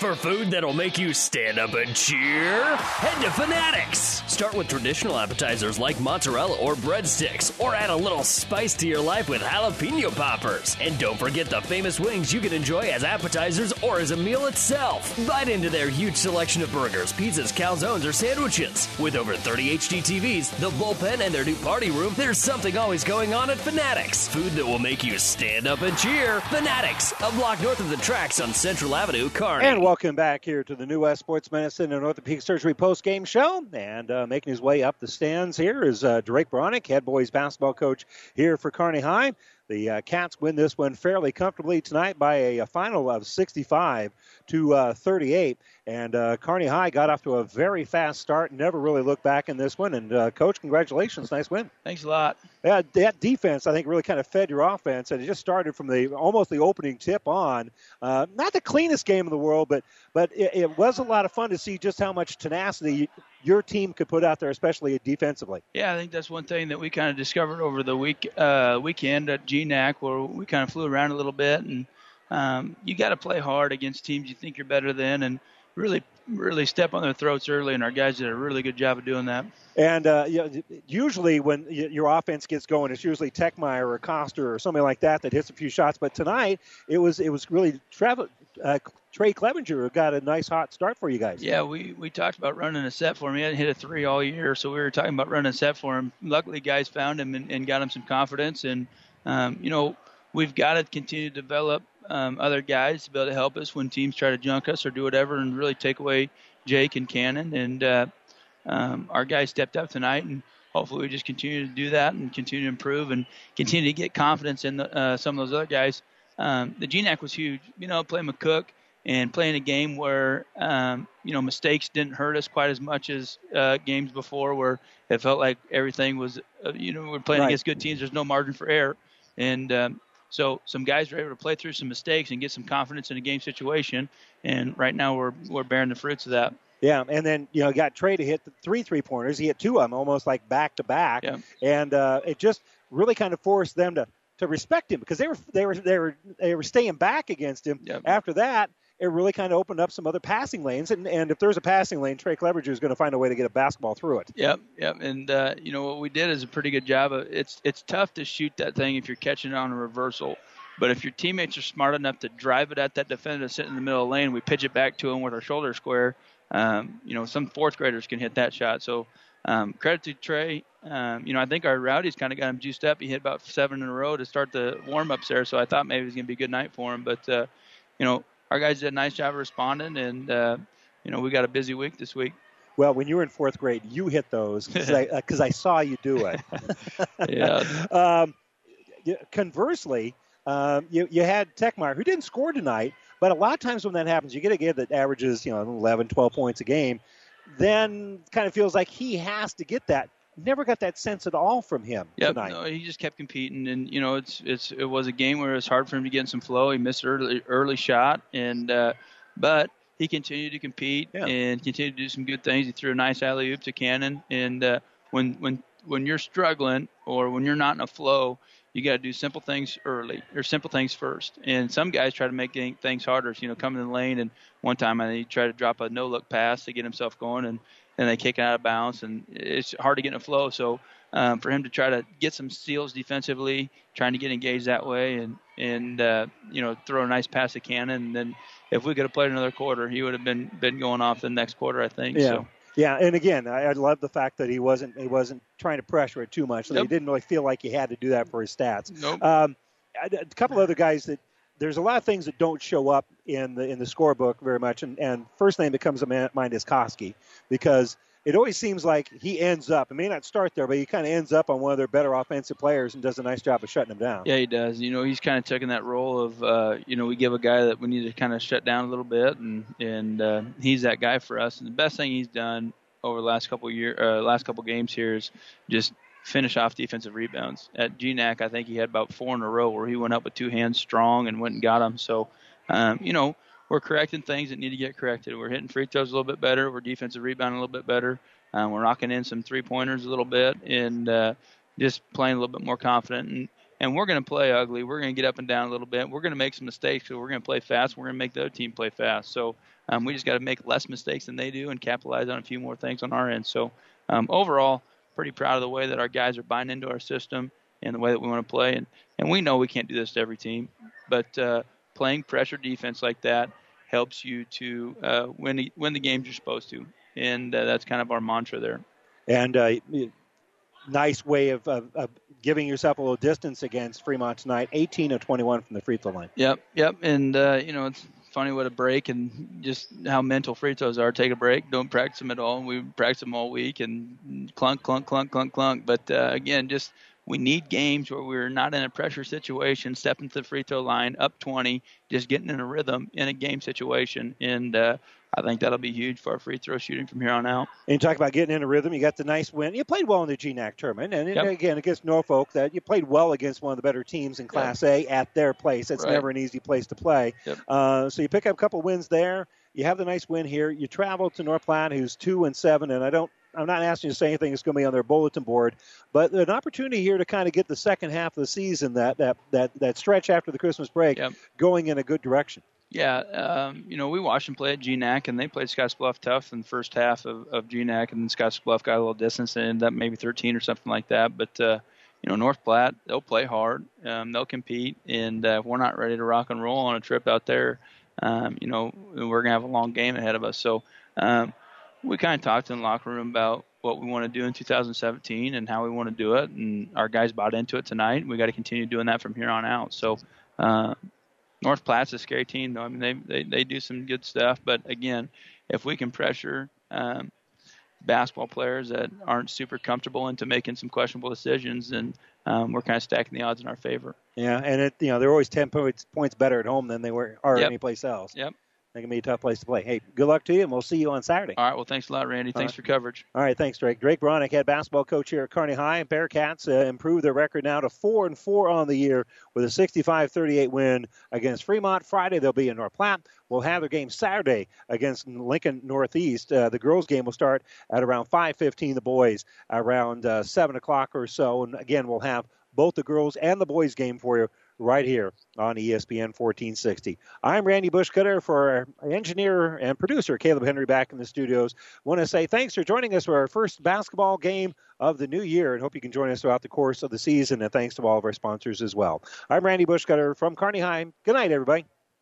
For food that'll make you stand up and cheer, head to Fanatics. Start with traditional appetizers like mozzarella or breadsticks, or add a little spice to your life with jalapeno poppers. And don't forget the famous wings you can enjoy as appetizers or as a meal itself. Bite into their huge selection of burgers, pizzas, calzones, or sandwiches. With over 30 HD TVs, the bullpen, and their new party room, there's something always going on at Fanatics. Food that will make you stand up and cheer. Fanatics, a block north of the tracks on Central Avenue, Kearney. And welcome back here to the New West Sports Medicine and Orthopedic Surgery post game show. And um, making his way up the stands here is uh, Drake Beranek, head boys basketball coach here for Kearney High. The uh, Cats win this one fairly comfortably tonight by a, a final of 65 to uh, 38. And uh, Kearney High got off to a very fast start, never really looked back in this one. And uh, coach, congratulations, nice win. Thanks a lot. Yeah, that defense I think really kind of fed your offense, and it just started from the almost the opening tip on. Uh, not the cleanest game in the world, but but it, it was a lot of fun to see just how much tenacity your team could put out there, especially defensively. Yeah, I think that's one thing that we kind of discovered over the week uh, weekend at GNAC, where we kind of flew around a little bit, and um, you got to play hard against teams you think you're better than, and really really step on their throats early, and our guys did a really good job of doing that. And uh, you know, usually when your offense gets going, it's usually Techmeyer or Coster or something like that that hits a few shots. But tonight it was it was really Trav, uh, Trey Clevenger who got a nice hot start for you guys. Yeah, we we talked about running a set for him. He hadn't hit a three all year, so we were talking about running a set for him. Luckily, guys found him and, and got him some confidence. And um, you know, we've got to continue to develop um, other guys to be able to help us when teams try to junk us or do whatever, and really take away Jake and Cannon. And uh, um, our guys stepped up tonight, and hopefully we just continue to do that and continue to improve and continue to get confidence in the, uh, some of those other guys. Um, the GNAC was huge. You know, playing McCook and playing a game where um, you know mistakes didn't hurt us quite as much as uh, games before, where it felt like everything was. Uh, you know, we're playing Right. against good teams. There's no margin for error, and um, so some guys were able to play through some mistakes and get some confidence in a game situation. And right now we're we're bearing the fruits of that. Yeah, and then you know got Trey to hit the three three pointers. He hit two of them almost like back to back, and uh, it just really kind of forced them to to respect him because they were they were they were they were staying back against him. After that, it really kind of opened up some other passing lanes, and and if there's a passing lane, Trey Clevenger is going to find a way to get a basketball through it. Yep, yep. And uh, you know what we did is a pretty good job. Of, it's it's tough to shoot that thing if you're catching it on a reversal. But if your teammates are smart enough to drive it at that defender sitting in the middle of the lane, we pitch it back to him with our shoulder square. Um, you know, some fourth graders can hit that shot. So um, credit to Trey. Um, you know, I think our rowdies kind of got him juiced up. He hit about seven in a row to start the warm ups there. So I thought maybe it was going to be a good night for him. But uh, you know, our guys did a nice job of responding, and uh, you know, we got a busy week this week. Well, when you were in fourth grade, you hit those because I, uh I saw you do it. Yeah. um, conversely, um, you, you had Techmeyer, who didn't score tonight, but a lot of times when that happens, you get a kid that averages, you know, 11, 12 points a game, then kind of feels like he has to get that. Never got that sense at all from him Yep, tonight. no, he just kept competing, and you know, it's it's it was a game where it was hard for him to get in some flow. He missed an early early shot, and uh, but he continued to compete and continued to do some good things. He threw a nice alley oop to Cannon, and uh, when when when you're struggling or when you're not in a flow, you got to do simple things early or simple things first. And some guys try to make things harder. You know, coming in the lane, and one time I he tried to drop a no look pass to get himself going, and and they kick it out of bounds, and it's hard to get in a flow. So um, for him to try to get some steals defensively, trying to get engaged that way, and and uh, you know throw a nice pass to Cannon, and then if we could have played another quarter, he would have been been going off the next quarter, I think. Yeah. So Yeah, and again, I, I love the fact that he wasn't he wasn't trying to pressure it too much. So he didn't really feel like he had to do that for his stats. Nope. Um, a couple other guys that there's a lot of things that don't show up in the in the scorebook very much, and, and first name that comes to mind is Koski because it always seems like he ends up. It may not start there, but he kind of ends up on one of their better offensive players and does a nice job of shutting them down. Yeah, he does. You know, he's kind of taking that role of, uh, you know, we give a guy that we need to kind of shut down a little bit, and and uh, he's that guy for us. And the best thing he's done over the last couple year, uh, last couple games here is just finish off defensive rebounds. At GNAC, I think he had about four in a row where he went up with two hands strong and went and got them. So, um, you know, we're correcting things that need to get corrected. We're hitting free throws a little bit better. We're defensive rebounding a little bit better. Um, we're knocking in some three pointers a little bit and uh, just playing a little bit more confident. And and we're going to play ugly. We're going to get up and down a little bit. We're going to make some mistakes. So we're going to play fast. We're going to make the other team play fast. So um, we just got to make less mistakes than they do and capitalize on a few more things on our end. So um, overall, pretty proud of the way that our guys are buying into our system and the way that we want to play. And and we know we can't do this to every team, but uh, playing pressure defense like that helps you to uh, win the, win the games you're supposed to. And uh, that's kind of our mantra there. and uh, nice way of, of, of giving yourself a little distance against Fremont tonight. 18 of 21 from the free throw line. Yep, yep, and uh, you know it's funny what a break and just how mental free throws are. Take a break, don't practice them at all. And We practice them all week and clunk, clunk, clunk, clunk, clunk. But uh, again, just we need games where we're not in a pressure situation, stepping to the free throw line, up 20, just getting in a rhythm in a game situation. And uh, I think that'll be huge for our free throw shooting from here on out. And you talk about getting in a rhythm. You got the nice win. You played well in the GNAC tournament, and Yep. again against Norfolk, that you played well against one of the better teams in Class A at their place. It's Right. never an easy place to play. Yep. Uh, so you pick up a couple wins there. You have the nice win here. You travel to North Platte, who's two and seven, and I don't. I'm not asking you to say anything that's going to be on their bulletin board, but an opportunity here to kind of get the second half of the season, that that that, that stretch after the Christmas break, going in a good direction. Yeah, um, you know, we watched them play at GNAC, and they played Scottsbluff tough in the first half of, of GNAC, and then Scottsbluff got a little distance and ended up maybe 13 or something like that. But, uh, you know, North Platte, they'll play hard, um, they'll compete, and uh, if we're not ready to rock and roll on a trip out there, um, you know, we're going to have a long game ahead of us. So um, we kind of talked in the locker room about what we want to do in 2017 and how we want to do it, and our guys bought into it tonight. We got to continue doing that from here on out. So, uh, North Platte's a scary team, though. I mean, they they they do some good stuff, but again, if we can pressure um, basketball players that aren't super comfortable into making some questionable decisions, then um, we're kind of stacking the odds in our favor. Yeah, and it you know they're always ten points points better at home than they were are Yep. anyplace else. Yep. They can be a tough place to play. Hey, good luck to you, and we'll see you on Saturday. All right. Well, thanks a lot, Randy. Thanks right. for coverage. All right, thanks, Drake. Drake Beranek, head basketball coach here at Kearney High. Bearcats uh, improved their record now to four and four on the year with a 65-38 win against Fremont. Friday they'll be in North Platte. We'll have their game Saturday against Lincoln Northeast. Uh, the girls' game will start at around 5:15. The boys around uh, seven o'clock or so. And again, we'll have both the girls and the boys' game for you right here on ESPN 1460. I'm Randy Bushcutter for our engineer and producer Caleb Henry back in the studios. Want to say thanks for joining us for our first basketball game of the new year and hope you can join us throughout the course of the season. And thanks to all of our sponsors as well. I'm Randy Bushcutter from Kearney High. Good night, everybody.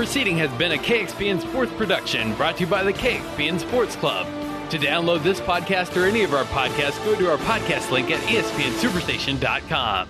proceeding has been a KXPN Sports production brought to you by the KXPN Sports Club. To download this podcast or any of our podcasts, go to our podcast link at espnsuperstation.com.